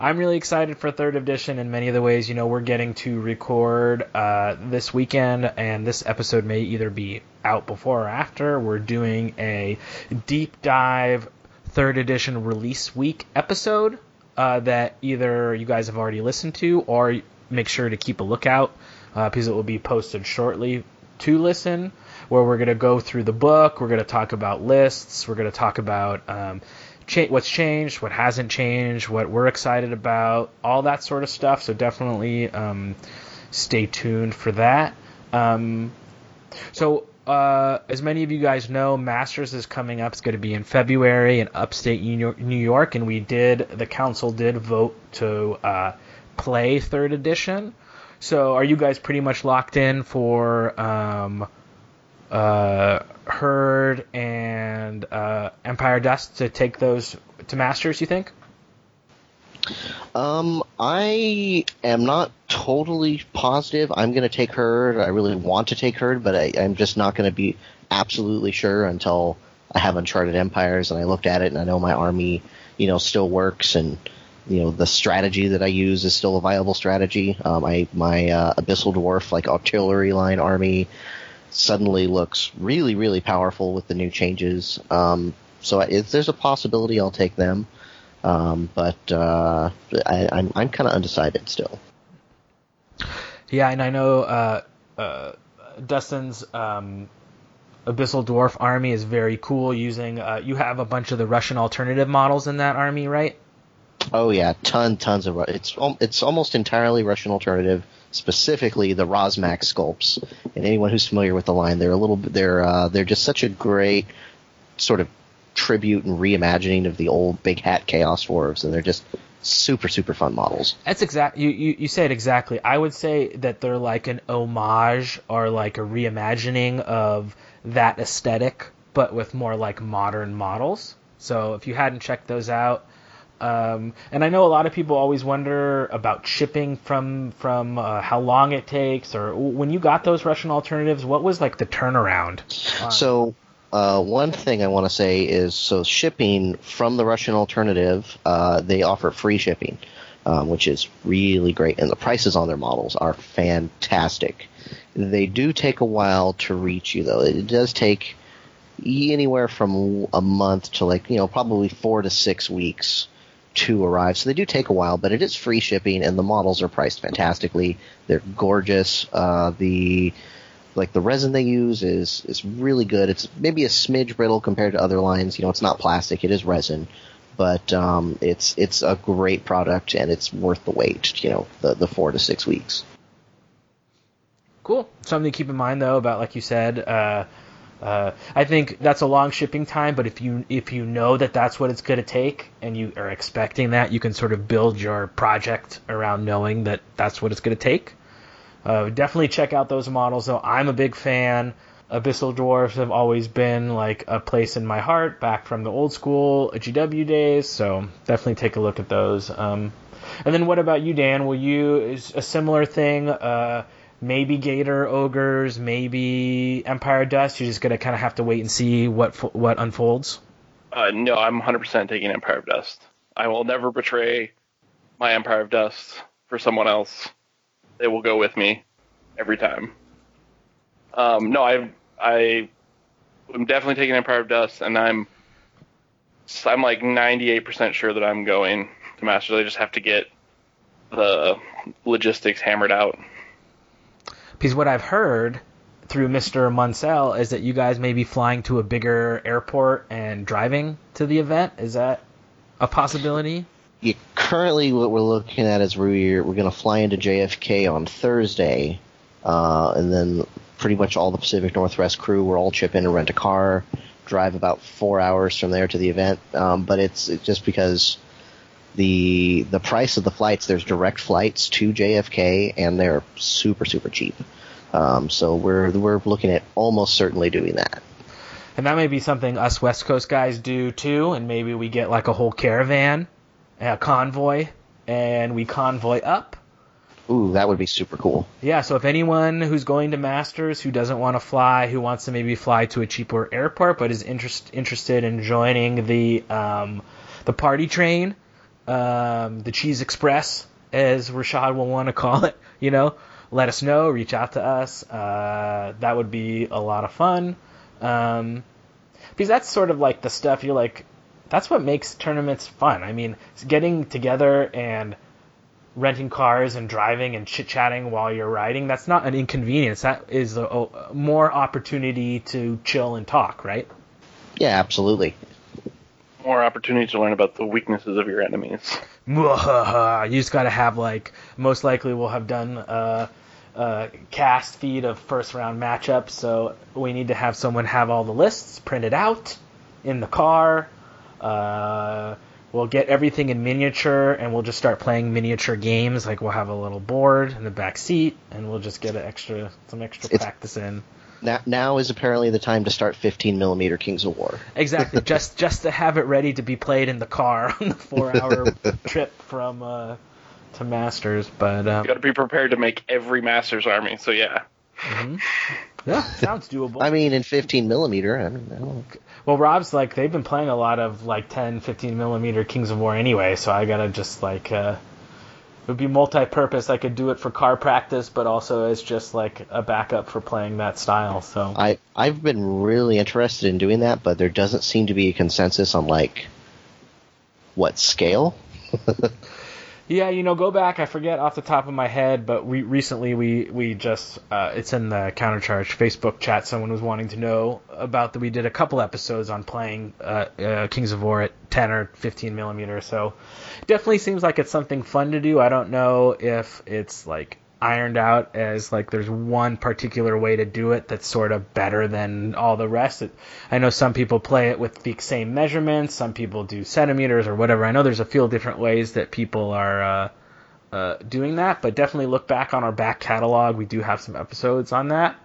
I'm really excited for third edition in many of the ways. You know, we're getting to record uh, this weekend, and this episode may either be out before or after. We're doing a deep dive third edition release week episode uh, that either you guys have already listened to or make sure to keep a lookout uh, because it will be posted shortly to listen. Where we're going to go through the book, we're going to talk about lists, we're going to talk about um, cha- what's changed, what hasn't changed, what we're excited about, all that sort of stuff. So definitely um, stay tuned for that. Um, so uh, as many of you guys know, Masters is coming up. It's going to be in February in upstate New York, and we did the council did vote to uh, play third edition. So are you guys pretty much locked in for um, uh, Herd and uh, Empire Dust to take those to Masters? You think? Um, I am not totally positive. I'm going to take Herd. I really want to take Herd, but I, I'm just not going to be absolutely sure until I have Uncharted Empires and I looked at it and I know my army, you know, still works and you know the strategy that I use is still a viable strategy. Um, I my uh, Abyssal Dwarf like artillery line army suddenly looks really really powerful with the new changes. Um, so if there's a possibility, I'll take them. Um, but uh, I, I'm I'm kind of undecided still. Yeah, and I know uh, uh, Dustin's um, Abyssal Dwarf army is very cool. Using uh, you have a bunch of the Russian alternative models in that army, right? Oh yeah, ton tons of it's it's almost entirely Russian alternative. Specifically, the Rosmak sculpts, and anyone who's familiar with the line, they're a little they're uh, they're just such a great sort of tribute and reimagining of the old big hat chaos dwarves, and they're just super super fun models. That's exact. You, you you say it exactly. I would say that they're like an homage or like a reimagining of that aesthetic, but with more like modern models. So if you hadn't checked those out, um, and I know a lot of people always wonder about shipping from from uh, how long it takes, or when you got those Russian alternatives, what was like the turnaround? So uh, one thing I want to say is so shipping from the Russian alternative, uh, they offer free shipping, um, which is really great, and the prices on their models are fantastic. They do take a while to reach you, though. It does take anywhere from a month to like you know probably four to six weeks to arrive. So they do take a while, but it is free shipping, and the models are priced fantastically. They're gorgeous. Uh, the like the resin they use is is really good. It's maybe a smidge brittle compared to other lines. You know, it's not plastic; it is resin, but um, it's it's a great product and it's worth the wait. You know, the the four to six weeks. Cool. Something to keep in mind though about like you said. Uh, uh, I think that's a long shipping time, but if you if you know that that's what it's going to take and you are expecting that, you can sort of build your project around knowing that that's what it's going to take. Uh, definitely check out those models, though. I'm a big fan. Abyssal Dwarfs have always been like a place in my heart, back from the old school GW days. So definitely take a look at those. Um, and then what about you, Dan? Will you is a similar thing? Uh, maybe Gator Ogres, maybe Empire Dust. You're just gonna kind of have to wait and see what what unfolds. Uh, no, I'm 100% taking Empire of Dust. I will never betray my Empire of Dust for someone else. They will go with me every time. Um, no, I I am definitely taking Empire of Dust, and I'm I'm like 98% sure that I'm going to Masters. I just have to get the logistics hammered out. Because what I've heard through Mr. Munsell is that you guys may be flying to a bigger airport and driving to the event. Is that a possibility? Yeah, currently, what we're looking at is we're we're going to fly into JFK on Thursday, uh, and then pretty much all the Pacific Northwest crew will all chip in and rent a car, drive about four hours from there to the event. Um, but it's, it's just because the the price of the flights. There's direct flights to JFK, and they're super super cheap. Um, so we're we're looking at almost certainly doing that. And that may be something us West Coast guys do too, and maybe we get like a whole caravan, a convoy, and we convoy up. Ooh, that would be super cool. Yeah, so if anyone who's going to Masters who doesn't want to fly, who wants to maybe fly to a cheaper airport, but is interest, interested in joining the um, the party train, um, the Cheese Express, as Rashad will want to call it, (laughs) you know, let us know, reach out to us. Uh, that would be a lot of fun. Um, because that's sort of like the stuff you're like, that's what makes tournaments fun. I mean, getting together and renting cars and driving and chit chatting while you're riding, that's not an inconvenience. That is a, a more opportunity to chill and talk, right? Yeah, absolutely. More opportunity to learn about the weaknesses of your enemies. (laughs) You just got to have like most likely we'll have done a, uh, cast feed of first round matchups, so we need to have someone have all the lists printed out in the car. Uh, we'll get everything in miniature, and we'll just start playing miniature games. Like we'll have a little board in the back seat, and we'll just get an extra some extra It's- practice in. Now, now is apparently the time to start 15 millimeter Kings of War. Exactly, (laughs) just just to have it ready to be played in the car (laughs) on the four hour (laughs) trip from uh, to Masters. But um, You got to be prepared to make every Masters army. So yeah, yeah, sounds doable. I mean, in 15 millimeter. I don't know. Well, Rob's like they've been playing a lot of like 10, 15 millimeter Kings of War anyway, so I gotta just like uh, it would be multi-purpose. I could do it for car practice, but also as just like a backup for playing that style. So I I've been really interested in doing that, but there doesn't seem to be a consensus on like what scale. (laughs) yeah, you know, go back. I forget off the top of my head, but we recently we we just uh, it's in the countercharge Facebook chat. Someone was wanting to know about that. We did a couple episodes on playing uh, uh, Kings of War at 10 or 15 millimeter. So definitely seems like it's something fun to do. I don't know if it's like ironed out as like there's one particular way to do it that's sort of better than all the rest. It, I know some people play it with the same measurements, some people do centimeters or whatever. I know there's a few different ways that people are uh, uh, doing that, but definitely look back on our back catalog. We do have some episodes on that.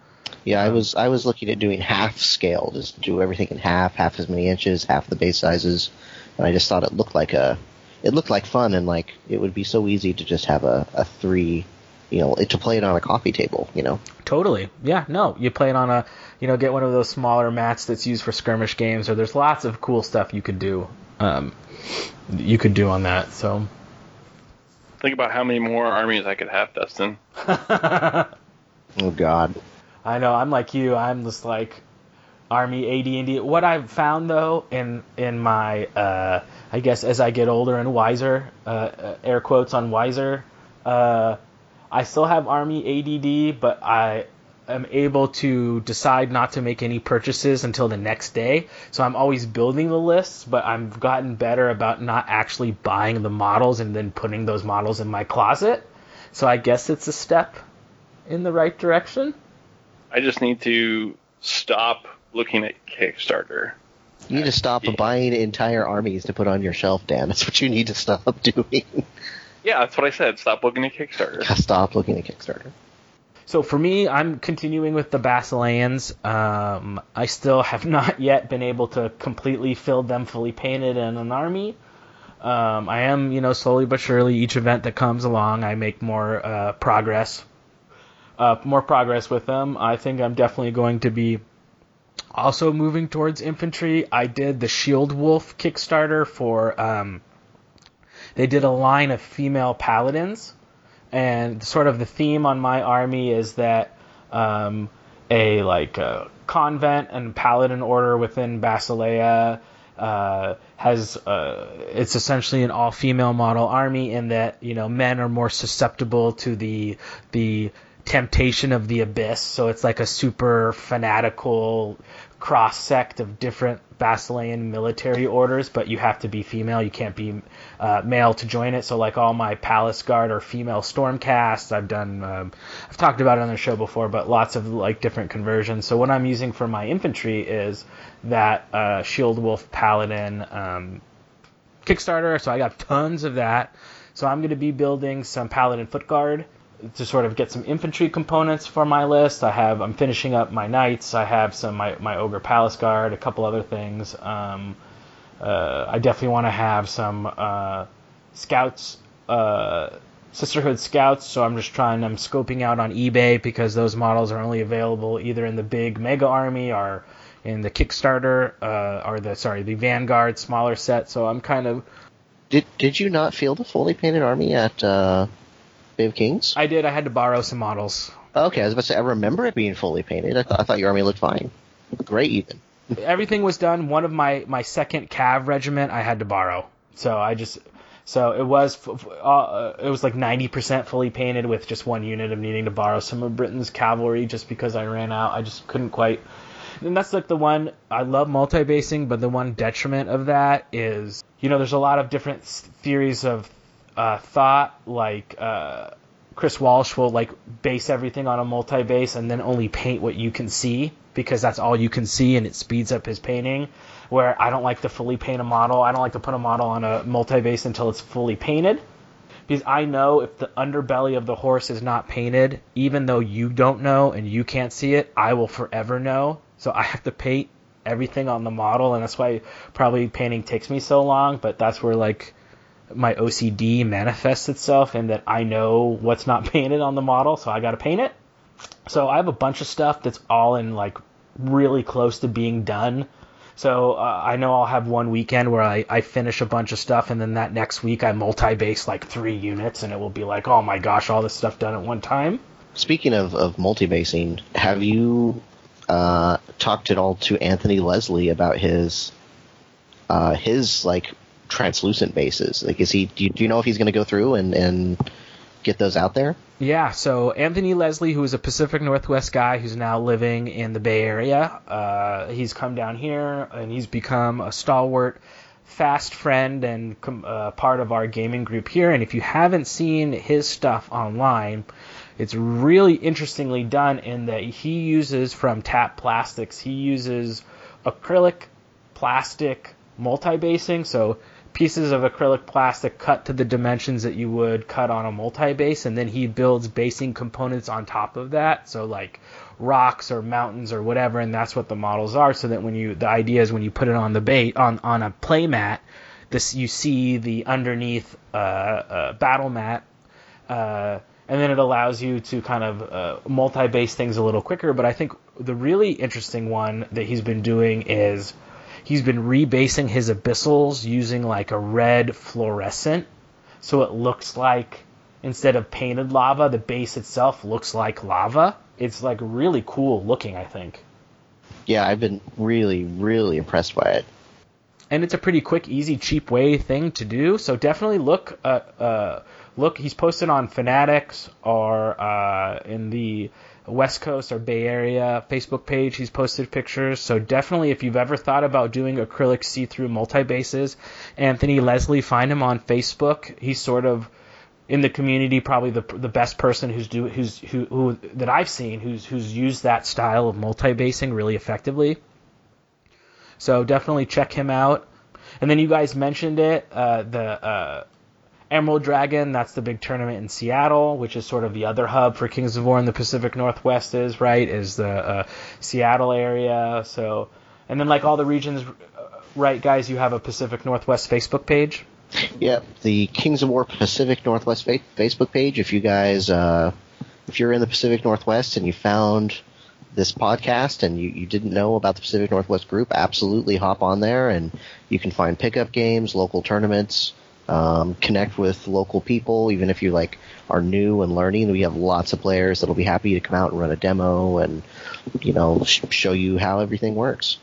Yeah, I was I was looking at doing half scale, just do everything in half, half as many inches, half the base sizes, and I just thought it looked like a it looked like fun and like it would be so easy to just have a, a three, you know, to play it on a coffee table, you know. Totally. Yeah, no. You play it on a, you know, get one of those smaller mats that's used for skirmish games, or there's lots of cool stuff you could do. Um, you could do on that. So, think about how many more armies I could have, Dustin. (laughs) Oh God. I know I'm like you. I'm just like Army AD&D. What I've found though in in my uh, I guess as I get older and wiser, uh, uh, air quotes on wiser, uh, I still have Army ADD, but I am able to decide not to make any purchases until the next day. So I'm always building the lists, but I've gotten better about not actually buying the models and then putting those models in my closet. So I guess it's a step in the right direction. I just need to stop looking at Kickstarter. You need to stop buying entire armies to put on your shelf, Dan. That's what you need to stop (laughs) doing. Yeah, that's what I said. Stop looking at Kickstarter. (laughs) stop looking at Kickstarter. So for me, I'm continuing with the Basileans. Um, I still have (laughs) not yet been able to completely fill them fully painted in an army. Um, I am, you know, slowly but surely, each event that comes along, I make more uh, progress. Uh, more progress with them. I think I'm definitely going to be also moving towards infantry. I did the Shield Wolf Kickstarter for. Um, they did a line of female paladins and sort of the theme on my army is that um, a like a convent and paladin order within Basilea uh, has uh, it's essentially an all female model army in that you know men are more susceptible to the the temptation of the abyss. So it's like a super fanatical cross sect of different Basilean military orders, but you have to be female. You can't be uh, male to join it. So like all my Palace Guard are female Stormcasts. I've done, um, I've talked about it on the show before, but lots of like different conversions. So what I'm using for my infantry is that uh, Shield Wolf Paladin um, Kickstarter. So I got tons of that. So I'm going to be building some Paladin Foot Guard to sort of get some infantry components for my list. I have I'm finishing up my knights. I have some my, my ogre palace guard, a couple other things. Um, uh, I definitely want to have some uh, scouts, uh, sisterhood scouts. So I'm just trying. I'm scoping out on eBay because those models are only available either in the big mega army or in the Kickstarter uh, or the sorry the Vanguard smaller set. So I'm kind of. Did Did you not field a fully painted army at? Bay of Kings? I did. I had to borrow some models. Okay, I was about to say I remember it being fully painted. I, th- I thought your army looked fine, great even. Everything was done. One of my my second Cav regiment I had to borrow, so I just so it was uh, it was like 90% fully painted with just one unit of needing to borrow some of Britain's cavalry just because I ran out. I just couldn't quite. And that's like the one I love multi-basing, but the one detriment of that is you know there's a lot of different theories of uh, thought like uh, Chris Walsh will like base everything on a multi base and then only paint what you can see because that's all you can see and it speeds up his painting. Where I don't like to fully paint a model. I don't like to put a model on a multi base until it's fully painted because I know if the underbelly of the horse is not painted, even though you don't know and you can't see it, I will forever know. So I have to paint everything on the model, and that's why probably painting takes me so long. But that's where like my OCD manifests itself in that I know what's not (laughs) painted on the model, so I got to paint it. So I have a bunch of stuff that's all in like really close to being done. So uh, I know I'll have one weekend where I, I finish a bunch of stuff, and then that next week I multi-base like three units, and it will be like, oh my gosh, all this stuff done at one time. Speaking of, of multi-basing, have you uh, talked at all to Anthony Leslie about his uh, his like translucent bases? Like, is he? Do you, do you know if he's going to go through and and get those out there? Yeah. So Anthony Leslie, who is a Pacific Northwest guy who's now living in the Bay Area, uh, he's come down here and he's become a stalwart fast friend and uh, part of our gaming group here. And if you haven't seen his stuff online, it's really interestingly done in that he uses from Tap Plastics, he uses acrylic, plastic, multi basing. So pieces of acrylic plastic cut to the dimensions that you would cut on a multi-base and then he builds basing components on top of that. So like rocks or mountains or whatever and that's what the models are. So that when you the idea is when you put it on the bait on on a play mat this you see the underneath uh, uh, battle mat uh, and then it allows you to kind of uh, multi-base things a little quicker. But i think the really interesting one that he's been doing is he's been rebasing his abyssals using like a red fluorescent. So it looks like instead of painted lava the base itself looks like lava. It's like really cool looking i think. Yeah i've been really really impressed by it. And it's a pretty quick easy cheap way thing to do. So definitely look uh, uh, look he's posted on fanatics or uh, in the West Coast or Bay Area Facebook page. He's posted pictures. So definitely, if you've ever thought about doing acrylic see-through multi-bases, Anthony Leslie, find him on Facebook. He's sort of in the community probably the the best person who's do who's who, who that I've seen who's who's used that style of multi-basing really effectively. So definitely check him out. And then you guys mentioned it, uh, the uh, Emerald Dragon, that's the big tournament in Seattle, which is sort of the other hub for Kings of War in the Pacific Northwest is, right? Is the uh, Seattle area. So, and then like all the regions, uh, right, guys, you have a Pacific Northwest Facebook page. Yep, the Kings of War Pacific Northwest fa- Facebook page. If you guys, uh, if you're in the Pacific Northwest and you found this podcast and you, you didn't know about the Pacific Northwest group, absolutely hop on there and you can find pickup games, local tournaments, um, connect with local people, even if you like are new and learning. We have lots of players that'll be happy to come out and run a demo and you know sh- show you how everything works.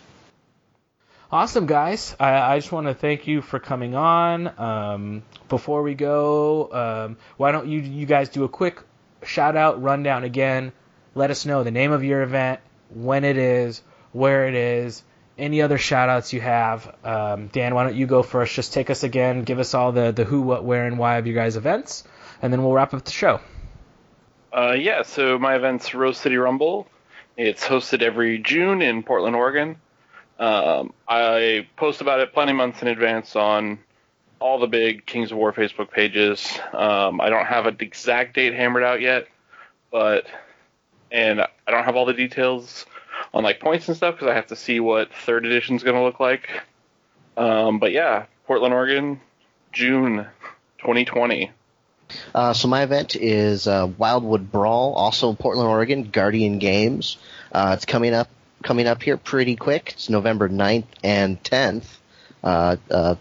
Awesome, guys. I, I just want to thank you for coming on. Um, before we go, um, why don't you you guys do a quick shout out rundown again. Let us know the name of your event, when it is, where it is, any other shout outs you have. Um, Dan, why don't you go first? Just take us again, give us all the, the who, what, where, and why of your guys' events, and then we'll wrap up the show. Uh, yeah, so my event's Rose City Rumble. It's hosted every June in Portland, Oregon. Um, I post about it plenty months in advance on all the big Kings of War Facebook pages. Um, I don't have an exact date hammered out yet, but and I don't have all the details on like points and stuff because I have to see what third edition is going to look like. Um, but yeah, Portland, Oregon, June 2020. Uh, so my event is uh, Wildwood Brawl, also in Portland, Oregon, Guardian Games. Uh, it's coming up coming up here pretty quick. It's November 9th and 10th. Uh, uh,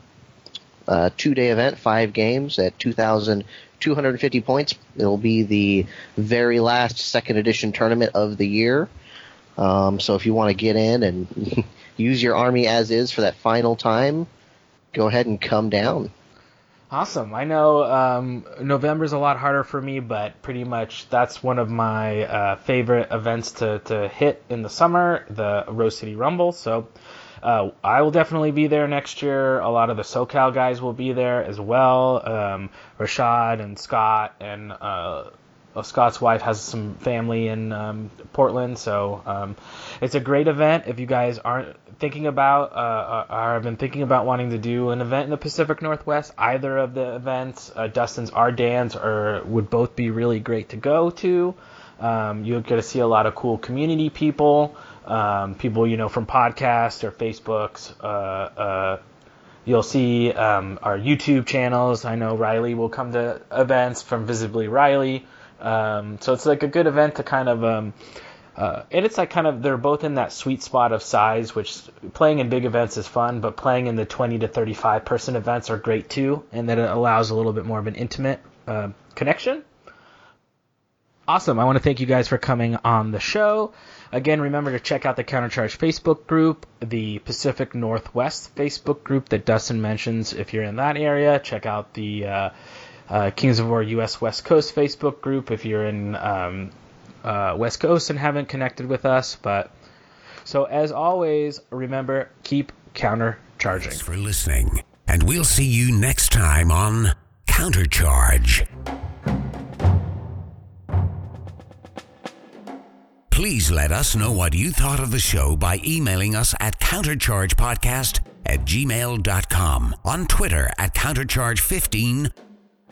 uh, two day event, five games at 2,250 points. It'll be the very last second edition tournament of the year. Um, so if you want to get in and (laughs) use your army as is for that final time, go ahead and come down. Awesome. I know um, November's a lot harder for me, but pretty much that's one of my uh, favorite events to, to hit in the summer, the Rose City Rumble. So uh, I will definitely be there next year. A lot of the SoCal guys will be there as well. Um, Rashad and Scott and uh, Scott's wife has some family in um, Portland, so um, it's a great event. If you guys aren't thinking about uh, or uh, have been thinking about wanting to do an event in the Pacific Northwest, either of the events, uh, Dustin's or Dan's, or would both be really great to go to. Um, you'll get to see a lot of cool community people, um, people you know from podcasts or Facebooks. Uh, uh, you'll see um, our YouTube channels. I know Riley will come to events from Visibly Riley. Um, so it's like a good event to kind of, um, uh, and it's like kind of they're both in that sweet spot of size, which playing in big events is fun, but playing in the 20 to 35 person events are great too, and that it allows a little bit more of an intimate uh, connection. Awesome. I want to thank you guys for coming on the show. Again, remember to check out the Countercharge Facebook group, the Pacific Northwest Facebook group that Dustin mentions if you're in that area. Check out the uh, uh, Kings of War US West Coast Facebook group if you're in um, uh, West Coast and haven't connected with us. But so as always, remember keep countercharging. Thanks for listening, and we'll see you next time on Countercharge. Please let us know what you thought of the show by emailing us at counterchargepodcast at gmail.com, on Twitter at countercharge15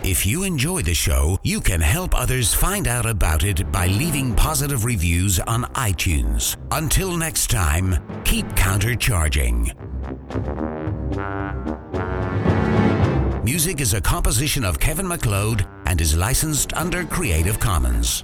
if you enjoy the show, you can help others find out about it by leaving positive reviews on iTunes. Until next time, keep countercharging. Music is a composition of Kevin MacLeod and is licensed under Creative Commons.